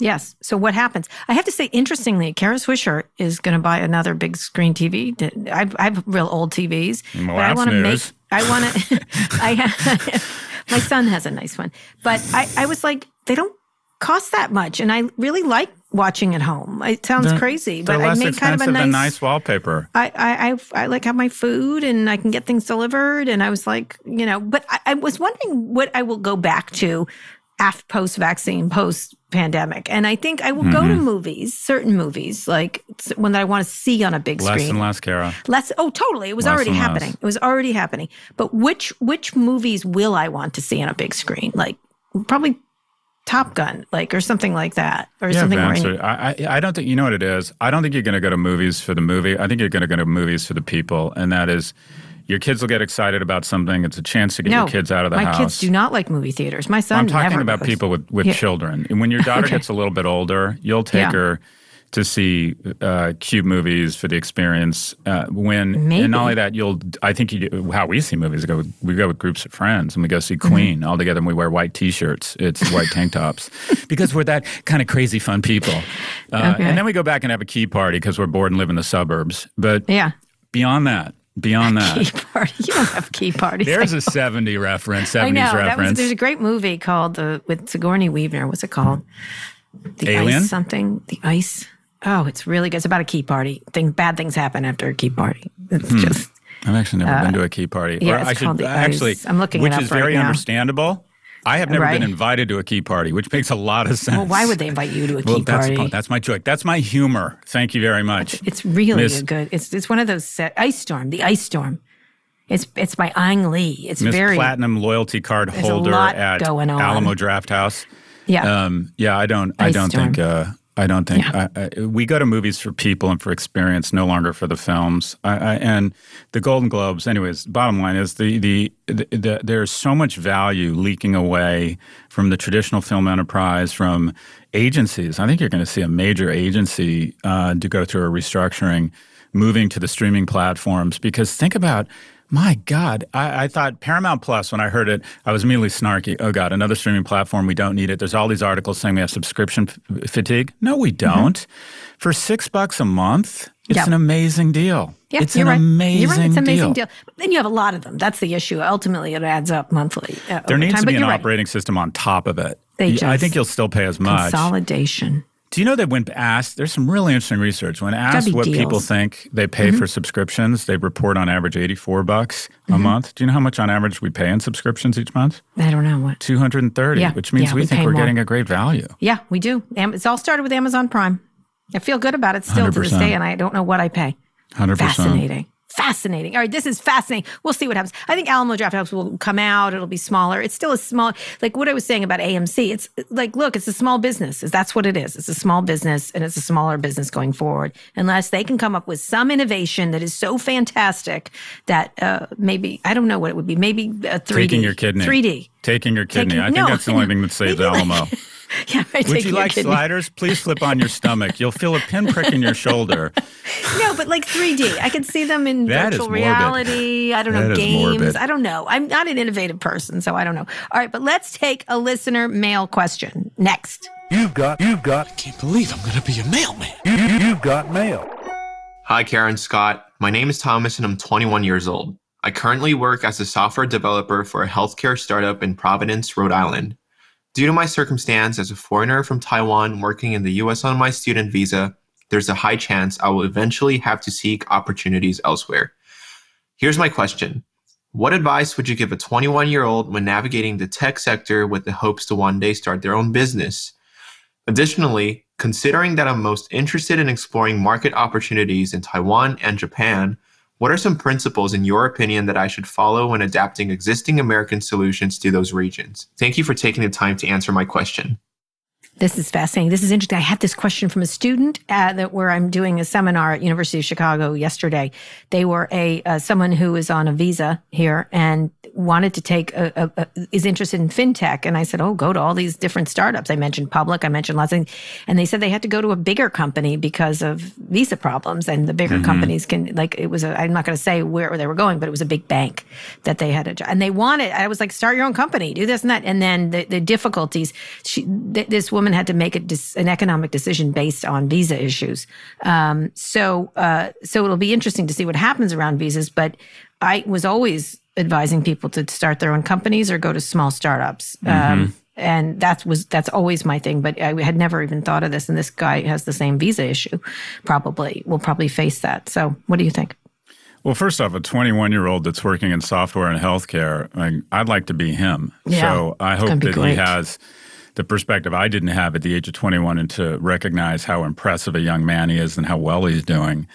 A: Yes. So what happens? I have to say, interestingly, Kara Swisher is going to buy another big screen TV. I've, I have real old TVs,
B: Well,
A: but I want to make. I want to. I my son has a nice one, but I, I was like, they don't cost that much, and I really like watching at home. It sounds
B: They're-
A: crazy,
B: They're
A: but I
B: less
A: made kind of a nice.
B: nice wallpaper.
A: I, I, I, I like have my food and I can get things delivered. And I was like, you know, but I, I was wondering what I will go back to after post vaccine, post pandemic. And I think I will go
B: Mm-hmm.
A: to movies, certain movies, like one that I want to see on a big
B: Less
A: screen.
B: and less, Kara.
A: Less. Oh, totally. It was
B: Less
A: already
B: and less.
A: happening. It was already happening. But which which movies will I want to see on a big screen? Like probably Top Gun, like or something like that, or
B: Yeah,
A: something.
B: Vance,
A: need-
B: I, I, I don't think you know what it is. I don't think you're going to go to movies for the movie. I think you're going to go to movies for the people, and that is, your kids will get excited about something. It's a chance to get
A: no,
B: your kids out of the
A: my
B: house.
A: kids do not like movie theaters. My son.
B: I'm talking about
A: goes.
B: people with, with
A: Yeah.
B: children. And when your daughter
A: Okay.
B: gets a little bit older, you'll take
A: Yeah.
B: her to see uh, cute movies for the experience. Uh, when
A: Maybe.
B: and not only that, you'll. I think you, how we see movies. We go, with, we go with groups of friends and we go see
A: Mm-hmm.
B: Queen all together, and we wear white T-shirts. It's white tank tops because we're that kind of crazy fun people. Uh,
A: Okay.
B: And then we go back and have a key party because we're bored and live in the suburbs. But
A: Yeah.
B: beyond that, beyond that.
A: Key party. You don't have key parties.
B: There's a 70 reference, 70s
A: I know. That was,
B: reference.
A: there's a great movie called uh, with Sigourney Weaver. What's it called? The
B: Alien?
A: Ice something. The Ice. Oh, it's really good. It's about a key party. Thing bad things happen after a key party. It's just
B: I've actually never been to a key party.
A: Uh, yeah,
B: or
A: it's
B: I should
A: called the
B: actually,
A: Ice. I'm looking it
B: which is
A: right
B: very
A: now.
B: understandable. I have never been invited to a key party, which makes a lot of sense.
A: well, why would they invite you to a key
B: Well, that's,
A: party?
B: that's my joke. That's my humor. Thank you very much.
A: It's really
B: Miss-
A: a good. It's it's one of those set, ice storm. The ice storm. It's it's by Ang Lee. It's
B: Miss
A: very
B: Platinum loyalty card holder at. Alamo Drafthouse.
A: yeah.
B: Um, yeah, I don't. I don't
A: Storm.
B: think. Uh, I don't think
A: Yeah.
B: I, I, we go to movies for people and for experience, no longer for the films. I, I, and the Golden Globes, anyways. Bottom line is the, the the, the there's so much value leaking away from the traditional film enterprise, from agencies. I think you're going to see a major agency uh, to go through a restructuring, moving to the streaming platforms. Because think about my God, I, I thought Paramount Plus, when I heard it, I was immediately snarky. Oh, God, another streaming platform. We don't need it. There's all these articles saying we have subscription f- fatigue. No, we don't. For six bucks a month, it's
A: Yeah.
B: an amazing deal.
A: Yeah,
B: it's
A: you're
B: an
A: right.
B: amazing
A: You're right. It's an amazing
B: deal.
A: deal. But then you have a lot of them. That's the issue. Ultimately, it adds up monthly. Uh,
B: There needs
A: time.
B: to
A: But
B: be an
A: you're right.
B: operating system on top of it.
A: They
B: Y- I
A: just-
B: think you'll still pay as much.
A: Consolidation.
B: Do you know that when asked, there's some really interesting research. When asked what people
A: deals. Mm-hmm.
B: think they pay for subscriptions, they report on average 84 bucks a month. Do you know how much on average we pay in subscriptions each month?
A: I don't know what.
B: 230,
A: Yeah,
B: which means
A: yeah,
B: we,
A: we
B: think we're
A: more.
B: getting a great value.
A: Yeah, we do. It's all started with Amazon Prime. I feel good about it still to this day, and I don't know what I pay.
B: 100%.
A: Fascinating. Fascinating. All right, this is fascinating. We'll see what happens. I think Alamo Drafthouse will come out. It'll be smaller. It's still a small, like what I was saying about AMC. It's like, look, it's a small business. That's what it is. It's a small business and it's a smaller business going forward. Unless they can come up with some innovation that is so fantastic that uh, maybe, I don't know what it would be. Maybe a 3D.
B: Taking your kidney.
A: 3D.
B: Taking your kidney.
A: Taking-
B: I think
A: no,
B: that's the only thing that saves
A: Maybe like-
B: Alamo.
A: Yeah, right.
B: Would you like
A: kidney.
B: sliders? Please flip on your stomach. You'll feel a pinprick in your shoulder.
A: No, but like 3D. I can see them in
B: That is
A: virtual reality. I don't know, games.
B: morbid.
A: I don't know. I'm not an innovative person, so I don't know. All right, but let's take a listener mail question next.
E: You've got, you've got,
F: Can't believe I'm gonna be a mailman.
E: you, you, you've got mail.
G: Hi, Karen Scott. My name is Thomas and I'm 21 years old. I currently work as a software developer for a healthcare startup in Providence, Rhode Island. Due to my circumstance as a foreigner from Taiwan working in the US on my student visa, there's a high chance I will eventually have to seek opportunities elsewhere. Here's my question What advice would you give a 21 year old when navigating the tech sector with the hopes to one day start their own business? Additionally, considering that I'm most interested in exploring market opportunities in Taiwan and Japan, what are some principles, in your opinion, that I should follow when adapting existing American solutions to those regions? Thank you for taking the time to answer my question.
A: This is fascinating. This is interesting. I had this question from a student at, that where I'm doing a seminar at University of Chicago yesterday. They were a uh, someone who is on a visa here and wanted to take a, a, a, is interested in fintech. And I said, oh, go to all these different startups. I mentioned public. I mentioned lots of things. And they said they had to go to a bigger company because of visa problems. And the bigger mm-hmm. companies can like it was. A, I'm not going to say where they were going, but it was a big bank that they had a job, and they wanted. I was like, start your own company, do this and that. And then the, the difficulties. She, th- this woman woman had to make dis- an economic decision based on visa issues. Um, so, uh, so it'll be interesting to see what happens around visas. But I was always advising people to start their own companies or go to small startups. Mm-hmm. Um, and that was that's always my thing but i had never even thought of this and this guy has the same visa issue probably will probably face that so what do you think
B: well, first off, a 21 year old that's working in software and healthcare, I, would like to be him. Yeah, so I hope that great. he has the perspective I didn't have at the age of 21 and to recognize how impressive a young man he is and how well he's doing.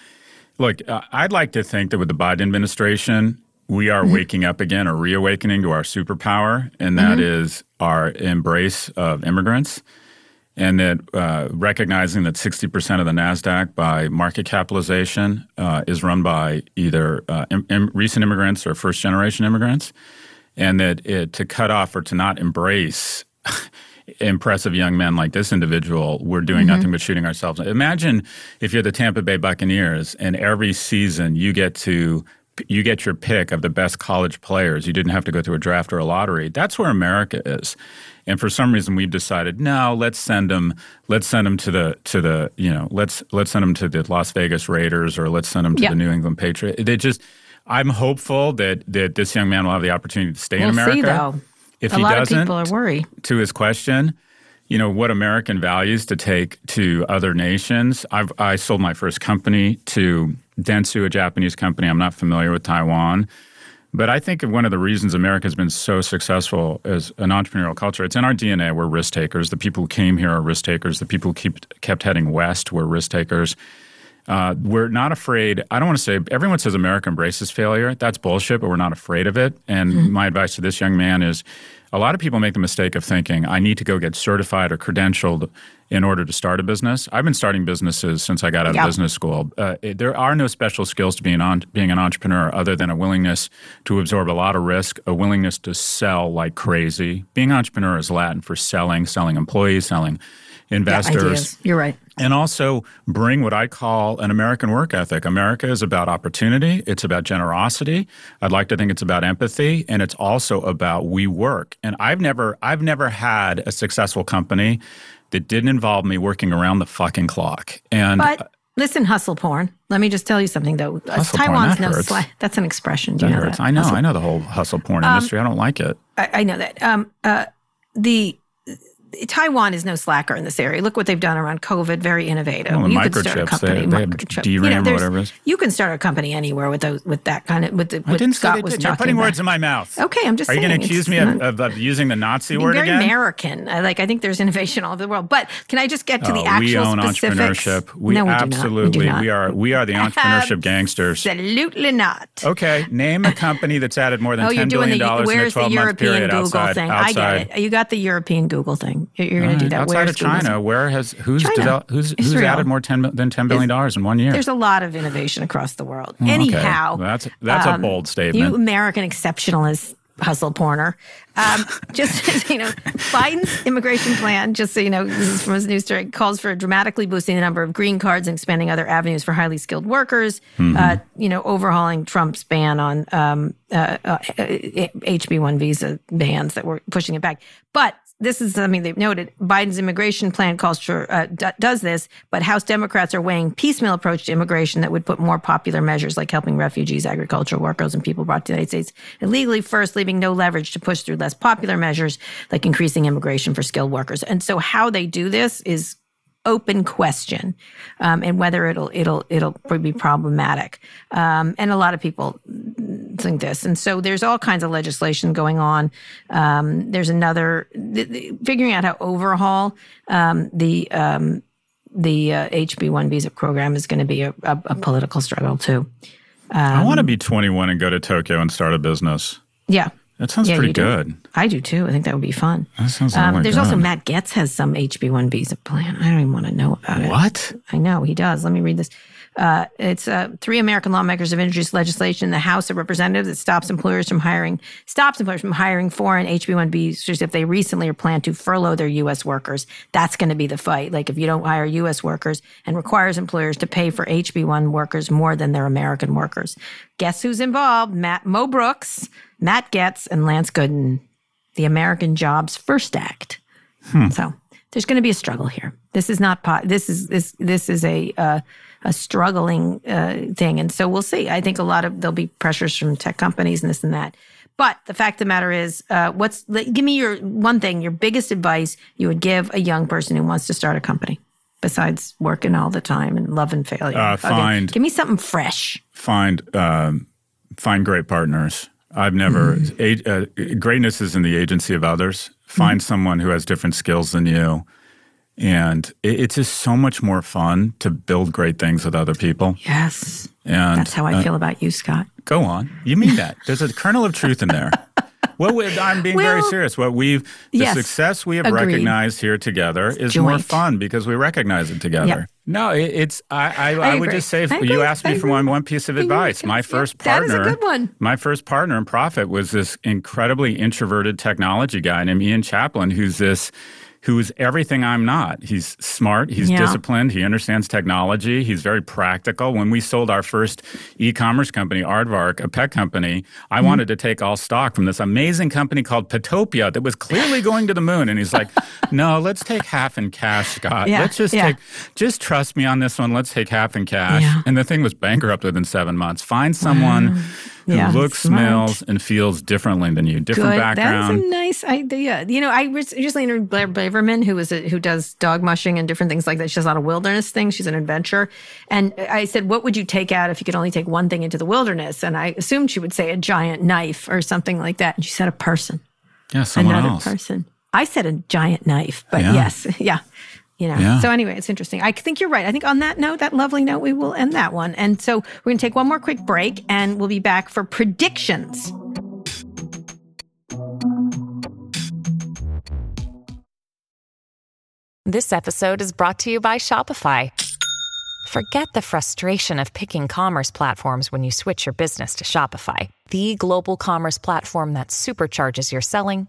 B: Look, uh, I'd like to think that with the Biden administration, we are mm-hmm. waking up again or reawakening to our superpower, and that mm-hmm. is our embrace of immigrants. And that uh, recognizing that 60% of the NASDAQ by market capitalization uh, is run by either uh, Im- recent immigrants or first generation immigrants, and that it, to cut off or to not embrace impressive young men like this individual, we're doing mm-hmm. nothing but shooting ourselves. Imagine if you're the Tampa Bay Buccaneers and every season you get to you get your pick of the best college players. You didn't have to go through a draft or a lottery. That's where America is. And for some reason, we've decided no. Let's send them. Let's send them to the to the you know. Let's let's send them to the Las Vegas Raiders or let's send them to the New England Patriots. They just. I'm hopeful that that this young man will have the opportunity to stay
A: we'll
B: in America.
A: See, though.
B: If
A: a
B: he
A: lot
B: doesn't,
A: of people are worried.
B: To his question, you know what American values to take to other nations. I've, I sold my first company to Dentsu, a Japanese company. I'm not familiar with Taiwan. But I think one of the reasons America has been so successful as an entrepreneurial culture, it's in our DNA. We're risk takers. The people who came here are risk takers. The people who keep, kept heading west were risk takers. Uh, we're not afraid. I don't want to say everyone says America embraces failure. That's bullshit, but we're not afraid of it. And mm-hmm. my advice to this young man is a lot of people make the mistake of thinking, I need to go get certified or credentialed in order to start a business. I've been starting businesses since I got out yep. of business school. Uh, it, there are no special skills to being, on, being an entrepreneur other than a willingness to absorb a lot of risk, a willingness to sell like crazy. Being an entrepreneur is Latin for selling, selling employees, selling investors.
A: Yeah, You're right.
B: And also bring what I call an American work ethic. America is about opportunity, it's about generosity. I'd like to think it's about empathy, and it's also about we work. And I've never I've never had a successful company that didn't involve me working around the fucking clock. And
A: but, Listen, hustle porn. Let me just tell you something though.
B: Hustle
A: Taiwan's
B: porn, that
A: no sla- That's an expression.
B: Do
A: you
B: know
A: hurts.
B: that? I know. Hustle. I know the whole hustle porn um, industry. I don't like it.
A: I, I know that. Um, uh, the Taiwan is no slacker in this area. Look what they've done around COVID. Very innovative.
B: Well, you could start a company. They, they microchip. DRAM you know, or whatever it is.
A: You can start a company anywhere with those with that kind of with the.
B: I didn't
A: Scott
B: say
A: was
B: You're putting
A: about.
B: words in my mouth.
A: Okay, I'm just.
B: Are
A: saying,
B: you going to accuse me of, of, of, using the Nazi word
A: very
B: again?
A: American. I, like I think there's innovation all over the world. But can I just get to
B: oh,
A: the actual
B: we own
A: specifics?
B: entrepreneurship. We,
A: no, we
B: absolutely.
A: Do not. We,
B: we are. We are the entrepreneurship gangsters.
A: Absolutely not.
B: Okay, name a company that's added more than
A: oh,
B: ten billion dollars
A: in
B: a 12 month
A: period outside. Thing.
B: Outside.
A: I get it. You got the European Google thing. You're going to do that.
B: Outside
A: Where's
B: of China, where has who's developed, who's who's added more 10, than ten billion dollars in one year?
A: There's a lot of innovation across the world.
B: Okay.
A: Anyhow,
B: that's that's um, a bold statement.
A: You American exceptionalists hustle porner. Um, just you know, Biden's immigration plan. Just so you know, this is from his news story. Calls for dramatically boosting the number of green cards and expanding other avenues for highly skilled workers. Mm-hmm. Uh, you know, overhauling Trump's ban on um, uh, uh, HB one visa bans that were pushing it back. But this is something they've noted. Biden's immigration plan for uh, d- does this, but House Democrats are weighing piecemeal approach to immigration that would put more popular measures like helping refugees, agricultural workers, and people brought to the United States illegally first, leaving no leverage to push through less popular measures like increasing immigration for skilled workers. And so, how they do this is open question, um, and whether it'll it'll it'll be problematic. Um, and a lot of people balancing this. And so there's all kinds of legislation going on. Um, there's another th- th- figuring out how overhaul um, the um, the uh, HB1 visa program is going to be a, a, a, political struggle too.
B: I want to be 21 and go to Tokyo and start a business.
A: Yeah.
B: That sounds
A: Yeah,
B: pretty
A: you do.
B: good.
A: I do too. I think that would be fun.
B: That sounds
A: Um,
B: really
A: there's also. Matt Gaetz has some HB1 visa plan. I don't even want to know about it.
B: What?
A: I know he does. Let me read this. Uh, it's uh, three American lawmakers have introduced legislation in the House of Representatives that stops employers from hiring stops employers from hiring foreign HB1 visas if they recently or plan to furlough their U.S. workers. That's going to be the fight. Like if you don't hire U.S. workers and requires employers to pay for HB1 workers more than their American workers. Guess who's involved? Matt Mo Brooks, Matt Gaetz, and Lance Gooden. The American Jobs First Act. So there's going to be a struggle here. This is not po- this is this this is a uh, a struggling uh, thing, and so we'll see. I think a lot of there'll be pressures from tech companies and this and that. But the fact of the matter is, uh, what's give me your one thing, your biggest advice you would give a young person who wants to start a company, besides working all the time and love and failure.
B: Uh,
A: Okay,
B: find-
A: give me something fresh.
B: Find um, find great partners. I've never
A: Mm-hmm.
B: a, uh, greatness is in the agency of others. Find someone who has different skills than you, and it, it's just so much more fun to build great things with other people.
A: Yes,
B: And
A: that's how I
B: uh,
A: feel about you, Scott.
B: Go on. You mean that? There's a kernel of truth in there. Well, we, I'm being very serious. What we've the
A: yes,
B: success we have
A: agreed.
B: recognized here together is more fun because we recognize it together.
A: Yeah.
B: No, it, it's I. I, I, would just say if
A: I
B: you asked me for one one piece of advice. My first
A: that is a
B: partner,
A: good one.
B: my first partner in profit was this incredibly introverted technology guy named Ian Chaplin, who's this. Who's everything I'm not. He's smart. He's
A: Yeah.
B: disciplined. He understands technology. He's very practical. When we sold our first e-commerce company, Aardvark, a pet company, I
A: Mm-hmm.
B: wanted to take all stock from this amazing company called Petopia that was clearly going to the moon. And he's like, "No, let's take half in cash, Scott.
A: Yeah,
B: let's just
A: yeah.
B: take, just trust me on this one. Let's take half in cash." And the thing was bankrupt within seven months. Find someone who
A: Yeah,
B: looks,
A: smart.
B: smells, and feels differently than you. Different
A: Good.
B: background.
A: That's a nice idea. You know, I re- recently interviewed Blair Braverman, who is a, who does dog mushing and different things like that. She does a lot of wilderness things. She's an adventurer. And I said, "What would you take out if you could only take one thing into the wilderness?" And I assumed she would say a giant knife or something like that. And she said a person,
B: yeah, someone
A: another
B: else.
A: person. I said a giant knife, but
B: Yeah.
A: yes, yeah. You know.
B: Yeah.
A: So anyway, it's interesting. I think you're right. I think on that note, that lovely note, we will end that one. And so we're going to take one more quick break, and we'll be back for predictions.
H: This episode is brought to you by Shopify. Forget the frustration of picking commerce platforms when you switch your business to Shopify, the global commerce platform that supercharges your selling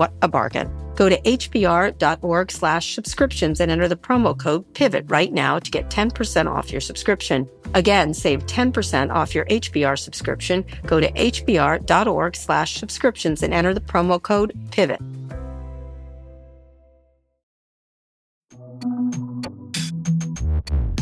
I: What a bargain. Go to hbr.org slash subscriptions and enter the promo code PIVOT right now to get 10% off your subscription. Again, save 10% off your HBR subscription. Go to hbr.org slash subscriptions and enter the promo code PIVOT.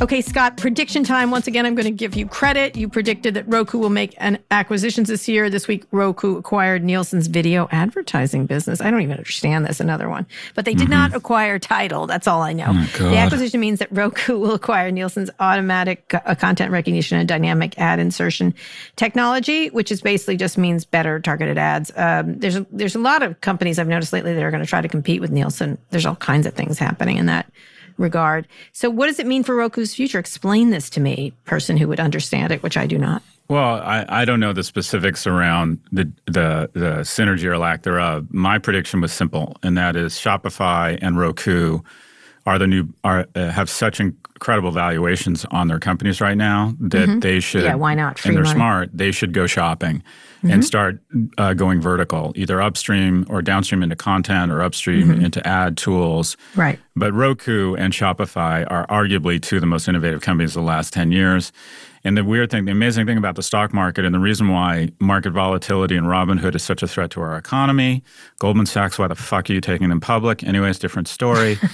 A: Okay, Scott, prediction time. Once again, I'm going to give you credit. You predicted that Roku will make an acquisitions this year. This week, Roku acquired Nielsen's video advertising business. I don't even understand this, another one. But they did mm-hmm. not acquire Tidal. That's all I know. Oh, the acquisition means that Roku will acquire Nielsen's automatic uh, content recognition and dynamic ad insertion technology, which is basically just means better targeted ads. Um, there's, a, there's a lot of companies I've noticed lately that are going to try to compete with Nielsen. There's all kinds of things happening in that regard. So, what does it mean for Roku's future? Explain this to me, person who would understand it, which I do not.
B: Well, I, I don't know the specifics around the, the the synergy or lack thereof. My prediction was simple, and that is Shopify and Roku are the new are uh, have such incredible valuations on their companies right now that mm-hmm. they should.
A: Yeah, why not?
B: Free and they're money. smart. They should go shopping mm-hmm. and start uh, going vertical, either upstream or downstream into content or upstream mm-hmm. into ad tools.
A: Right.
B: But Roku and Shopify are arguably two of the most innovative companies of the last 10 years. And the weird thing, the amazing thing about the stock market and the reason why market volatility and Robinhood is such a threat to our economy, Goldman Sachs, why the fuck are you taking them public? Anyways, different story.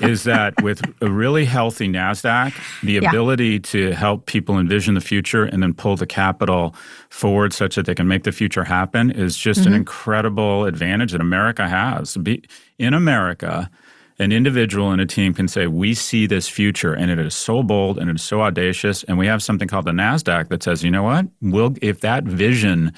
B: is that with a really healthy NASDAQ, the yeah. ability to help people envision the future and then pull the capital forward such that they can make the future happen is just mm-hmm. an incredible advantage that America has. In America, an individual and a team can say, We see this future, and it is so bold and it is so audacious. And we have something called the NASDAQ that says, You know what? We'll, if that vision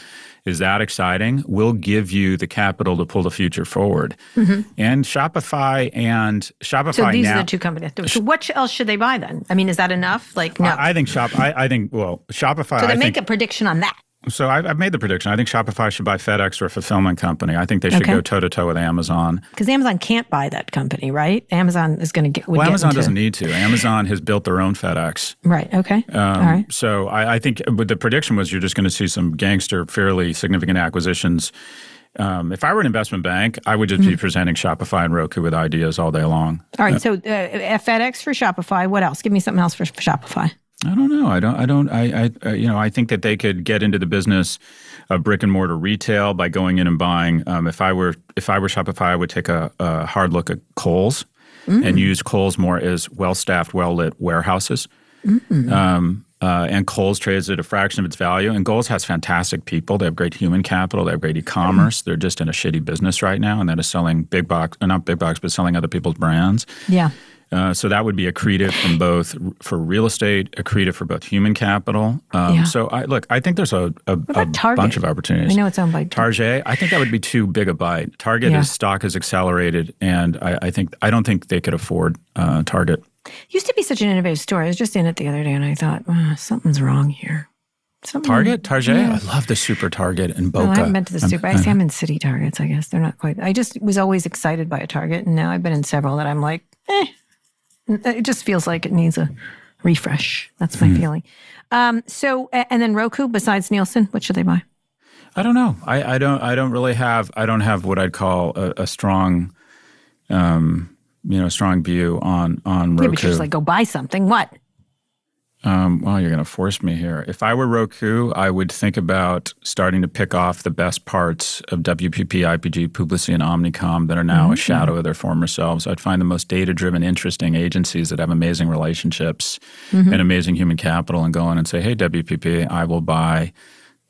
B: is that exciting, we'll give you the capital to pull the future forward. Mm-hmm. And Shopify and Shopify.
A: So these
B: now,
A: are the two companies. So what else should they buy then? I mean, is that enough? Like no.
B: I, I think Shop. I, I, think well, Shopify.
A: So they
B: I
A: make
B: think,
A: a prediction on that.
B: So I've, I've, made the prediction. I think Shopify should buy FedEx or a fulfillment company. I think they should okay. go toe to toe with Amazon.
A: Because Amazon can't buy that company, right? Amazon is going to get.
B: Well, Amazon
A: into,
B: doesn't need to. Amazon has built their own FedEx.
A: Right. Okay. Um, All right.
B: So I, I think, but the prediction was you're just going to see some gangster, fairly significant acquisitions. Um, if I were an investment bank, I would just mm-hmm. be presenting Shopify and Roku with ideas all day long.
A: All right. Uh, so uh, FedEx for Shopify. What else? Give me something else for, for Shopify.
B: I don't know. I don't. I don't. I. I. You know. I think that they could get into the business of brick and mortar retail by going in and buying. Um, if I were if I were Shopify, I would take a, a hard look at Kohl's mm. and use Kohl's more as well staffed, well lit warehouses. Mm-hmm. Um, uh, and Kohl's trades at a fraction of its value. And Kohl's has fantastic people. They have great human capital. They have great e-commerce. Mm-hmm. They're just in a shitty business right now, and that is selling big box, not big box, but selling other people's brands.
A: Yeah.
B: Uh, so that would be accretive from both for real estate, accretive for both human capital. Um, yeah. So I look, I think there's a, a, a bunch of opportunities.
A: I know it's owned by
B: Target. I think that would be too big a bite. Target yeah. stock has accelerated, and I, I, think I don't think they could afford uh, Target.
A: Used to be such an innovative store. I was just in it the other day, and I thought oh, something's wrong here.
B: Something, Target, Target. Yeah. I love the Super Target and Boca.
A: No, I haven't been to the Super. I'm, I am in City Targets. I guess they're not quite. I just was always excited by a Target, and now I've been in several that I'm like, eh, it just feels like it needs a refresh. That's my hmm. feeling. Um, so, and then Roku, besides Nielsen, what should they buy?
B: I don't know. I, I don't. I don't really have. I don't have what I'd call a, a strong, um, you know, strong view on on Roku.
A: Yeah, but you're just like go buy something. What?
B: Um, well, you're going to force me here. If I were Roku, I would think about starting to pick off the best parts of WPP, IPG, Publicis, and Omnicom that are now mm-hmm. a shadow of their former selves. I'd find the most data driven, interesting agencies that have amazing relationships mm-hmm. and amazing human capital and go in and say, hey, WPP, I will buy.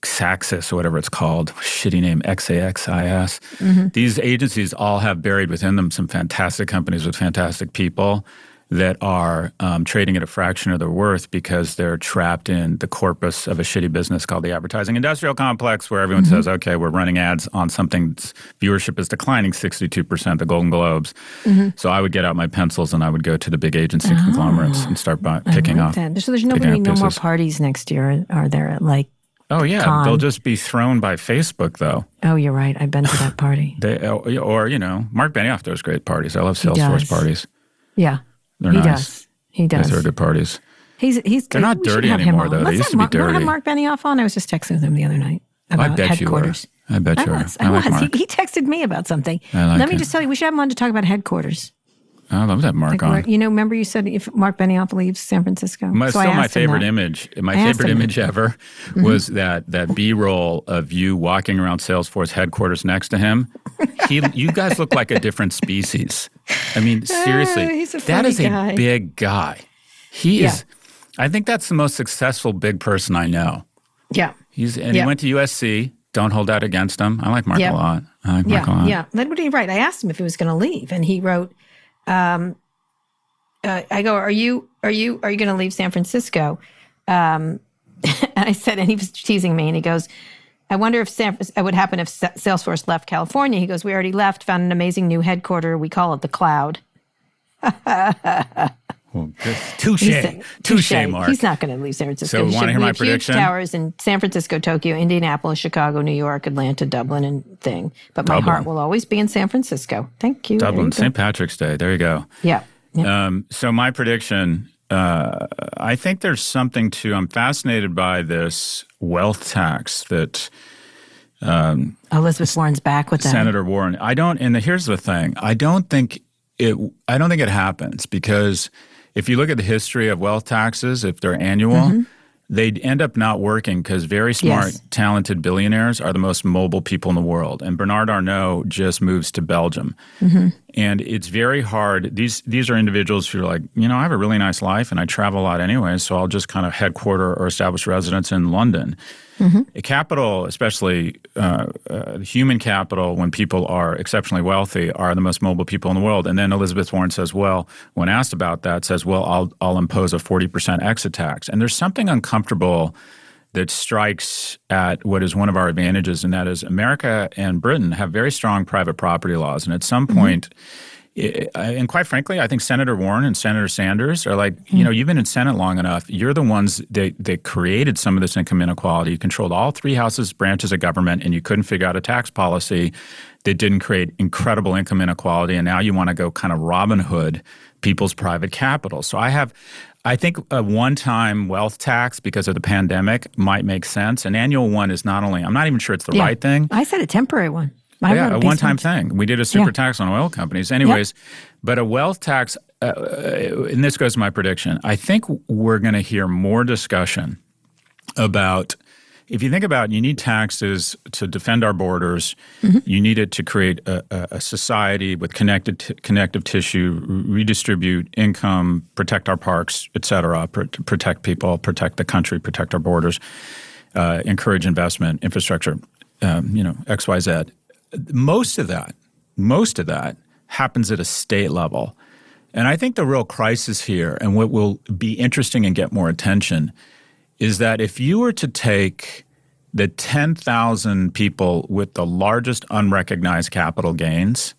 B: Xaxis or whatever it's called, shitty name, XAXIS. Mm-hmm. These agencies all have buried within them some fantastic companies with fantastic people that are um, trading at a fraction of their worth because they're trapped in the corpus of a shitty business called the advertising industrial complex, where everyone mm-hmm. says, okay, we're running ads on something viewership is declining 62%, the Golden Globes. Mm-hmm. So I would get out my pencils and I would go to the big agency oh, conglomerates and start picking like off.
A: That. So there's nobody, no more parties next year, are there? Like,
B: Oh yeah, con. they'll just be thrown by Facebook though.
A: Oh, you're right. I've been to that party.
B: they, or you know, Mark Benioff throws great parties. I love Salesforce parties.
A: Yeah,
B: they're
A: he
B: nice.
A: does. He does.
B: They throw good parties.
A: He's he's.
B: They're not dirty anymore though. Let's they used to be dirty.
A: have Mark Benioff on. I was just texting with him the other night about
B: I bet
A: headquarters.
B: You were. I bet
A: I
B: you
A: was.
B: were.
A: I, I like was. He, he, texted me about something.
B: Like
A: Let me just tell you, we should have him on to talk about headquarters.
B: I love that Mark like on.
A: You know, remember you said if Mark Benioff leaves San Francisco.
B: My, so still my favorite image. My I favorite image ever mm-hmm. was that that B roll of you walking around Salesforce headquarters next to him. He, you guys look like a different species. I mean, seriously,
A: uh,
B: that is
A: guy.
B: a big guy. He
A: Yeah.
B: is. I think that's the most successful big person I know.
A: Yeah.
B: He's and
A: Yeah.
B: he went to USC. Don't hold that against him. I like Mark
A: Yeah.
B: a lot. I like Mark a
A: Yeah,
B: lot.
A: yeah. Then what did he write? I asked him if he was going to leave, and he wrote, um, uh, "I go, are you, are you, are you going to leave San Francisco?" Um, and I said, and he was teasing me, and he goes, "I wonder if San, uh, what happened if Salesforce left California." He goes, "We already left, found an amazing new headquarter. We call it the Cloud."
B: Well, good. Touche.
A: He
B: Touche, Mark.
A: He's not going to leave San Francisco.
B: So, wanna hear
A: we
B: my
A: have huge
B: prediction?
A: towers in San Francisco, Tokyo, Indianapolis, Chicago, New York, Atlanta, Dublin, and thing. But my
B: Dublin.
A: heart will always be in San Francisco. Thank you.
B: Dublin. St. Patrick's Day. There you go.
A: Yeah. yeah.
B: Um, so my prediction, uh, I think there's something to. I'm fascinated by this wealth tax that um,
A: Elizabeth Warren's back with that.
B: Senator Warren. I don't. And here's the thing. I don't think it. I don't think it happens because if you look at the history of wealth taxes, if they're annual. Mm-hmm. They'd end up not working because very smart,
A: Yes.
B: talented billionaires are the most mobile people in the world. And Bernard Arnault just moves to Belgium. Mm-hmm. And it's very hard. These these are individuals who are like, you know, I have a really nice life and I travel a lot anyway, so I'll just kind of headquarter or establish residence in London. A capital, especially uh, uh, human capital, when people are exceptionally wealthy, are the most mobile people in the world. And then Elizabeth Warren says, well, when asked about that, says, well, I'll, I'll impose a 40% exit tax. And there's something uncomfortable that strikes at what is one of our advantages, and that is America and Britain have very strong private property laws. And at some point, I- and quite frankly, I think Senator Warren and Senator Sanders are like, you know, hmm. you've been in Senate long enough. You're the ones that, that created some of this income inequality. You controlled all three houses, branches of government, and you couldn't figure out a tax policy that didn't create incredible income inequality. And now you want to go kind of Robin Hood people's private capital. So I have, I think a one-time wealth tax because of the pandemic might make sense. An annual one is not only, I'm not even sure it's the
A: Yeah.
B: right thing.
A: I said a temporary one.
B: Yeah, a one-time thing. We did a super
A: Yeah.
B: tax on oil companies, anyways. But a wealth tax, uh, and this goes to my prediction. I think we're going to hear more discussion about. If you think about, it, you need taxes to defend our borders.
A: Mm-hmm.
B: You need it to create a, a, a society with connected t- connective tissue, redistribute income, protect our parks, et cetera, pr- protect people, protect the country, protect our borders, uh, encourage investment, infrastructure, um, you know, X, Y, Z most of that, most of that happens at a state level. And I think the real crisis here, and what will be interesting and get more attention, is that if you were to take the 10,000 people with the largest unrecognized capital gains,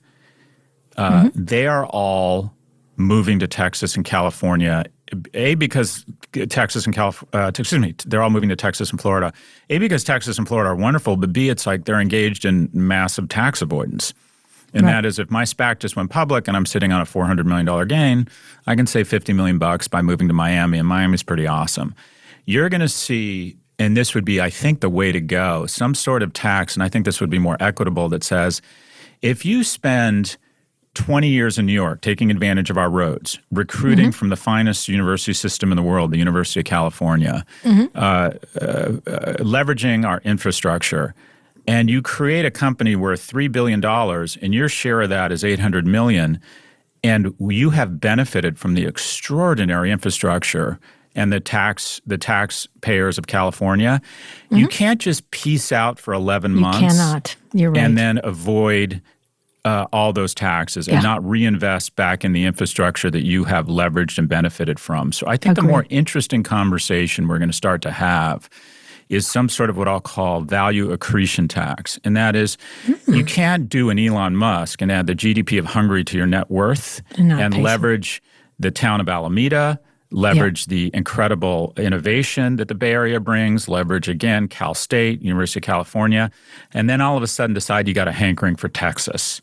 B: uh, they are all moving to Texas and California. A because Texas and California, uh, excuse me, they're all moving to Texas and Florida. A because Texas and Florida are wonderful, but B it's like they're engaged in massive tax avoidance. And that is if my SPAC just went public and I'm sitting on a $400 million gain, I can save 50 million bucks by moving to Miami, and Miami's pretty awesome. You're going to see, and this would be, I think, the way to go, some sort of tax, and I think this would be more equitable that says if you spend 20 years in New York taking advantage of our roads, recruiting from the finest university system in the world, the University of California, uh, uh, leveraging our infrastructure, and you create a company worth $3 billion and your share of that is 800 million, and you have benefited from the extraordinary infrastructure and the tax the taxpayers of California, you can't just piece out for 11
A: You
B: months
A: cannot. You're right.
B: and then avoid uh, all those taxes and not reinvest back in the infrastructure that you have leveraged and benefited from. So I think the more interesting conversation we're going to start to have is some sort of what I'll call value accretion tax. And that is,
A: Hmm.
B: you can't do an Elon Musk and add the GDP of Hungary to your net worth
A: And not
B: and
A: pay
B: leverage the town of Alameda, leverage the incredible innovation that the Bay Area brings, leverage again Cal State, University of California, and then all of a sudden decide you got a hankering for Texas.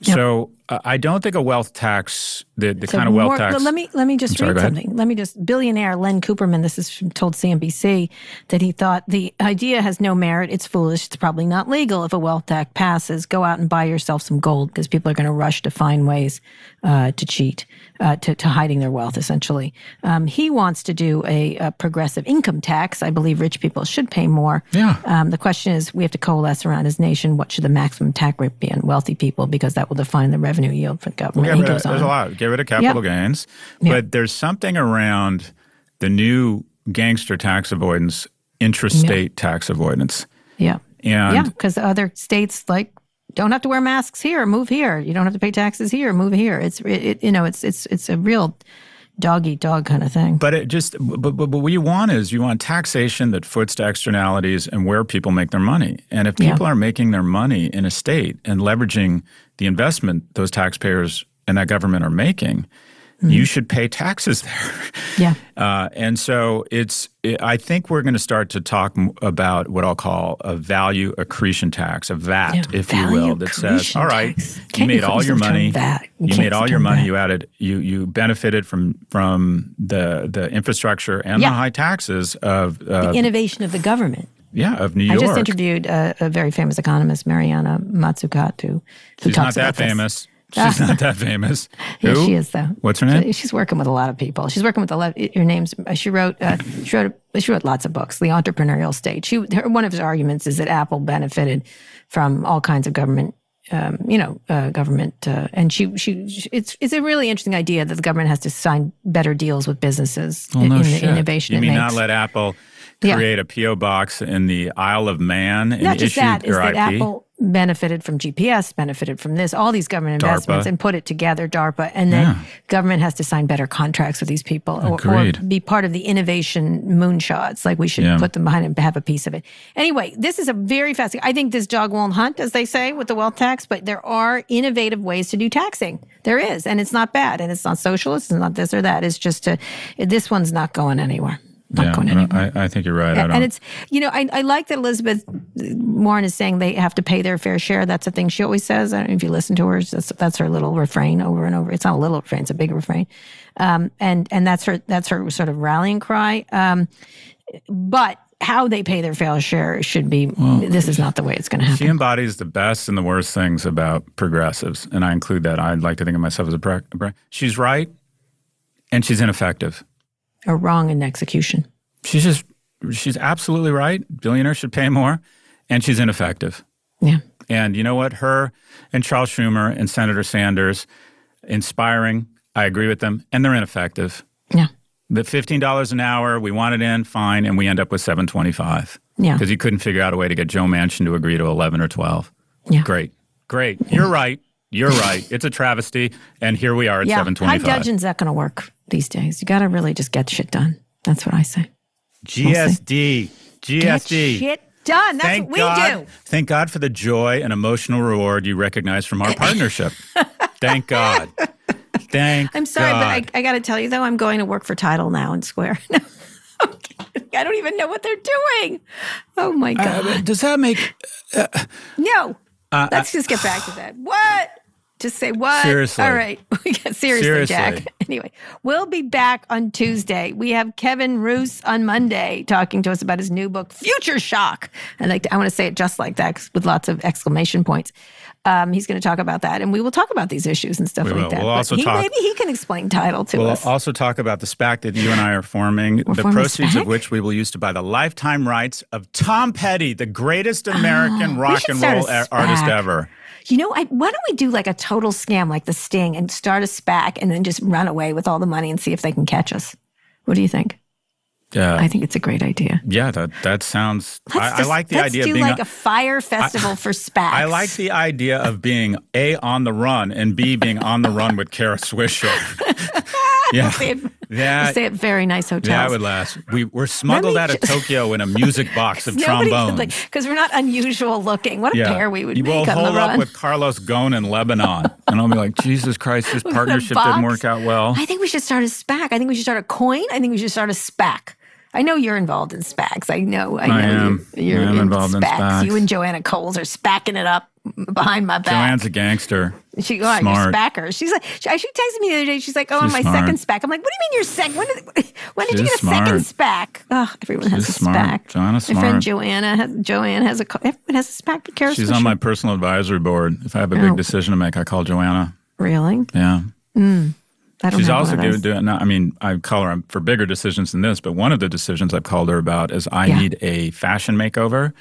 A: Yep.
B: So I don't think a wealth tax, the, the
A: So
B: kind of wealth
A: more-
B: tax.
A: Let me let me just
B: sorry,
A: read something. Let me just billionaire Leon Cooperman. This is from, told CNBC that he thought the idea has no merit. It's foolish. It's probably not legal. If a wealth tax passes, go out and buy yourself some gold because people are going to rush to find ways uh, to cheat, uh, to, to hiding their wealth. Essentially, um, he wants to do a, a progressive income tax. I believe rich people should pay more.
B: Yeah.
A: Um, the question is, we have to coalesce around as nation. What should the maximum tax rate be on wealthy people? Because that will define the revenue revenue yield for the government.
B: Get
A: he
B: rid of-
A: goes on.
B: there's a lot. Get rid of capital gains,
A: Yeah.
B: but there's something around the new gangster tax avoidance, intrastate tax avoidance,
A: Yeah.
B: and
A: yeah, because other states like don't have to wear masks here, move here. You don't have to pay taxes here, move here. It's it, it- you know, it's it's it's a real dog eat dog kind of thing.
B: But it just, but, but, but what you want is you want taxation that foots to externalities and where people make their money. And if
A: Yeah.
B: people are making their money in a state and leveraging the investment those taxpayers and that government are making, you should pay taxes there.
A: yeah.
B: Uh, and so it's, it, I think we're going to start to talk m- about what I'll call a value accretion tax, a VAT,
A: Yeah,
B: if you will, that says, all right, you made all your money,
A: You
B: you made all your money,
A: VAT.
B: you added, you you benefited from from the the infrastructure and
A: Yeah.
B: the high taxes of uh,
A: The innovation of the government.
B: Yeah of New York.
A: I just interviewed a, a very famous economist, Mariana Mazzucato,
B: She's not that famous. She's not that famous.
A: Yeah,
B: Who?
A: she is though.
B: What's her name?
A: She's working with a lot of people. She's working with a lot. Your name's. uh, She wrote. Uh, she wrote. She wrote lots of books. The entrepreneurial state. She. Her, one of her arguments is that Apple benefited from all kinds of government. Um, you know, uh, government, uh, and she, she, she- it's, it's a really interesting idea that the government has to sign better deals with businesses
B: Well,
A: in,
B: no
A: in the innovation
B: You
A: it
B: mean not let Apple
A: Yeah.
B: create a PO box in the Isle of Man and
A: Not just
B: issue
A: that, is that
B: IP?
A: Apple benefited from GPS, benefited from this, all these government
B: DARPA.
A: investments, and put it together, DARPA, and then government has to sign better contracts with these people, or, or be part of the innovation moonshots. Like we should
B: Yeah.
A: put them behind and have a piece of it. Anyway, this is a very fast. I think this dog won't hunt, as they say, with the wealth tax. But there are innovative ways to do taxing. There is, and it's not bad, and it's not socialist, it's not this or that. It's just a, this one's not going anywhere. Not
B: yeah,
A: going
B: I
A: anywhere.
B: I, I think you're right. I
A: And, it's, you know, I, I like that Elizabeth Warren is saying they have to pay their fair share. That's a thing she always says. I don't know if you listen to her. That's, that's her little refrain over and over. It's not a little refrain; it's a big refrain. Um, and and that's her that's her sort of rallying cry. Um, but how they pay their fair share should be. this is not the way it's going to happen.
B: She embodies the best and the worst things about progressives, and I include that. I'd like to think of myself as a. Pra- she's right, and she's ineffective.
A: Or wrong in execution.
B: She's just she's absolutely right. Billionaires should pay more, and she's ineffective.
A: Yeah.
B: And you know what? Her and Charles Schumer and Senator Sanders, inspiring. I agree with them, and they're ineffective.
A: Yeah.
B: The fifteen dollars an hour, we want it in, fine, and we end up with seven twenty-five.
A: Yeah.
B: because you couldn't figure out a way to get Joe Manchin to agree to eleven or twelve.
A: Yeah.
B: Great, great. You're right. You're right. It's a travesty, and here we are at
A: Yeah.
B: seven
A: High
B: twenty-five.
A: judging's not going to work these days. You got to really just get shit done. That's what I say.
B: GSD, GSD.
A: Get shit done. That's
B: Thank
A: what we
B: God,
A: do.
B: Thank God for the joy and emotional reward you recognize from our partnership. Thank God. Thank
A: I'm sorry,
B: God.
A: but I, I got to tell you though, I'm going to work for Tidal now in Square. I don't even know what they're doing. Oh my god!
B: Uh, does that make
A: no,
B: uh,
A: let's just get back to that. What? Just say what?
B: Seriously.
A: All right. Seriously,
B: Seriously.
A: Jack. Anyway, we'll be back on Tuesday. We have Kevin Roose on Monday talking to us about his new book, Future Shock. I like to, I want to say it just like that with lots of exclamation points. Um, he's going to talk about that, and we will talk about these issues and stuff
B: We
A: like
B: will.
A: that.
B: We'll
A: But
B: also
A: he,
B: talk-
A: maybe he can explain Tidal to us.
B: We'll also talk about the SPAC that you and I are forming, the
A: forming
B: proceeds of which we will use to buy the lifetime rights of Tom Petty, the greatest American
A: Oh,
B: rock and roll artist ever.
A: You know, I, why don't we do like a total scam like the Sting and start a SPAC and then just run away with all the money and see if they can catch us? What do you think?
B: Yeah,
A: I think it's a great idea.
B: yeah, that that sounds.
A: Let's
B: I, I like the
A: let's
B: idea
A: do
B: of being.
A: like
B: a-
A: a Fyre Festival for SPACs.
B: I like the idea of being a on the run and b being on the run with Kara Swisher. yeah,
A: Say it,
B: that
A: stay at very nice hotels.
B: that would last. We were smuggled out of Tokyo in a music box of trombones.
A: because we're not unusual looking. What a pair we would
B: you will
A: make on
B: hold up with Carlos Ghosn in Lebanon, and I'll be like, Jesus Christ, this partnership didn't work out well.
A: I think we should start a SPAC. I think we should start a coin. I think we should start a SPAC. I know you're involved in SPACs. I know. I, know
B: am.
A: You're, you're
B: I am involved in SPACs.
A: You and Joanna Coles are spacking it up behind my back.
B: Joanne's a gangster.
A: She, oh,
B: Smart.
A: you're spacker. She's like, she, she texted me the other day. She's like, oh, on
B: She's
A: my
B: smart.
A: second SPAC. I'm like, what do you mean your second? When did, when did you get a second SPAC? Oh, everyone has a
B: smart.
A: SPAC.
B: Joanna's
A: My friend. Joanna has, Joanne has a, everyone has a SPAC. But Kara
B: She's on my personal advisory board. If I have a big
A: Oh.
B: decision to make, I call Joanna.
A: Really?
B: Yeah. Hmm.
A: I don't
B: She's also doing, doing no, I mean, I call her for bigger decisions than this, but one of the decisions I've called her about is I
A: Yeah.
B: need a fashion makeover.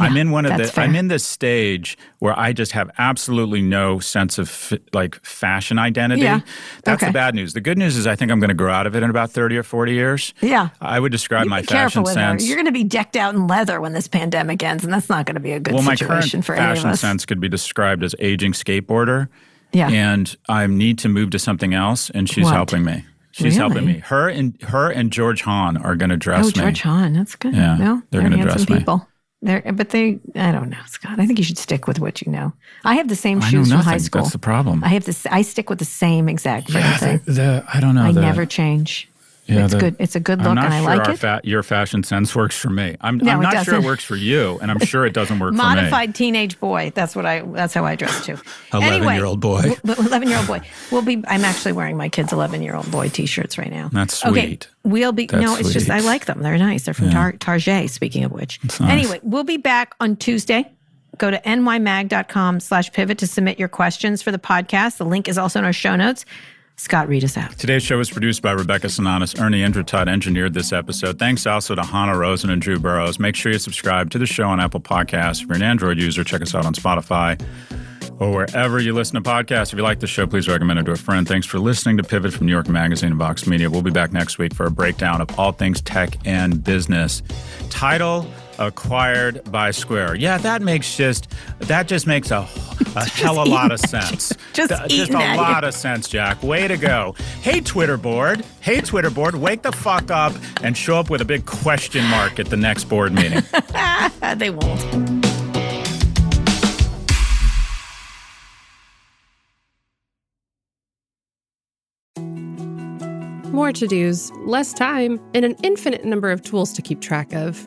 B: I'm in one of the.
A: fair.
B: I'm in this stage where I just have absolutely no sense of f- like fashion identity.
A: Yeah.
B: That's
A: Okay.
B: the bad news. The good news is I think I'm going to grow out of it in about 30 or 40 years.
A: Yeah.
B: I would describe
A: You
B: my
A: be careful
B: fashion
A: with
B: sense.
A: her. You're going to be decked out in leather when this pandemic ends, and that's not going to be a good
B: well, my current
A: situation for any of
B: fashion
A: us.
B: sense could be described as aging skateboarder.
A: Yeah.
B: And I need to move to something else, and she's
A: What?
B: helping me. She's helping me. Her and her and George Hahn are going to dress
A: oh,
B: me.
A: George Hahn, that's good.
B: Yeah,
A: no,
B: they're gonna
A: handsome
B: dress me.
A: people. They're, but they, I don't know, Scott. I think you should stick with what you know. I have the same
B: I
A: shoes from high school.
B: That's the problem.
A: I have this. I stick with the same exact
B: yeah,
A: thing.
B: the, the, I don't know.
A: I
B: the-
A: never change.
B: Yeah,
A: it's
B: the-
A: good. It's a good
B: I'm
A: look,
B: not
A: and I
B: sure
A: like it.
B: fa- your fashion sense works for me. I'm,
A: No,
B: I'm
A: it
B: not sure it works for you, and I'm sure it doesn't work for me.
A: Modified teenage boy. That's what I. That's how I dress too. Anyway,
B: 11-year-old boy.
A: Eleven-year-old boy. We'll be. I'm actually wearing my kid's eleven-year-old boy T-shirts right now.
B: That's sweet.
A: Okay, we'll be.
B: That's
A: no, it's just. I like them. They're nice. They're from
B: Yeah.
A: Tar- Target. Speaking of which,
B: nice.
A: anyway, we'll be back on Tuesday. Go to nymag.com slash pivot to submit your questions for the podcast. The link is also in our show notes. Scott, read us out.
B: Today's show was produced by Rebecca Sananis. Ernie Indradat engineered this episode. Thanks also to Hannah Rosen and Drew Burrows. Make sure you subscribe to the show on Apple Podcasts. If you're an Android user, check us out on Spotify or wherever you listen to podcasts. If you like the show, please recommend it to a friend. Thanks for listening to Pivot from New York Magazine and Vox Media. We'll be back next week for a breakdown of all things tech and business. Tidal acquired by Square. Yeah, that makes just that just makes a, a hell of a lot of sense.
A: Just
B: Th- just a
A: at you.
B: lot of sense, Jack. Way to go. Hey, Twitter board. Hey, Twitter board. Wake the fuck up and show up with a big question mark at the next board meeting.
A: They won't.
J: More to dos, less time, and an infinite number of tools to keep track of.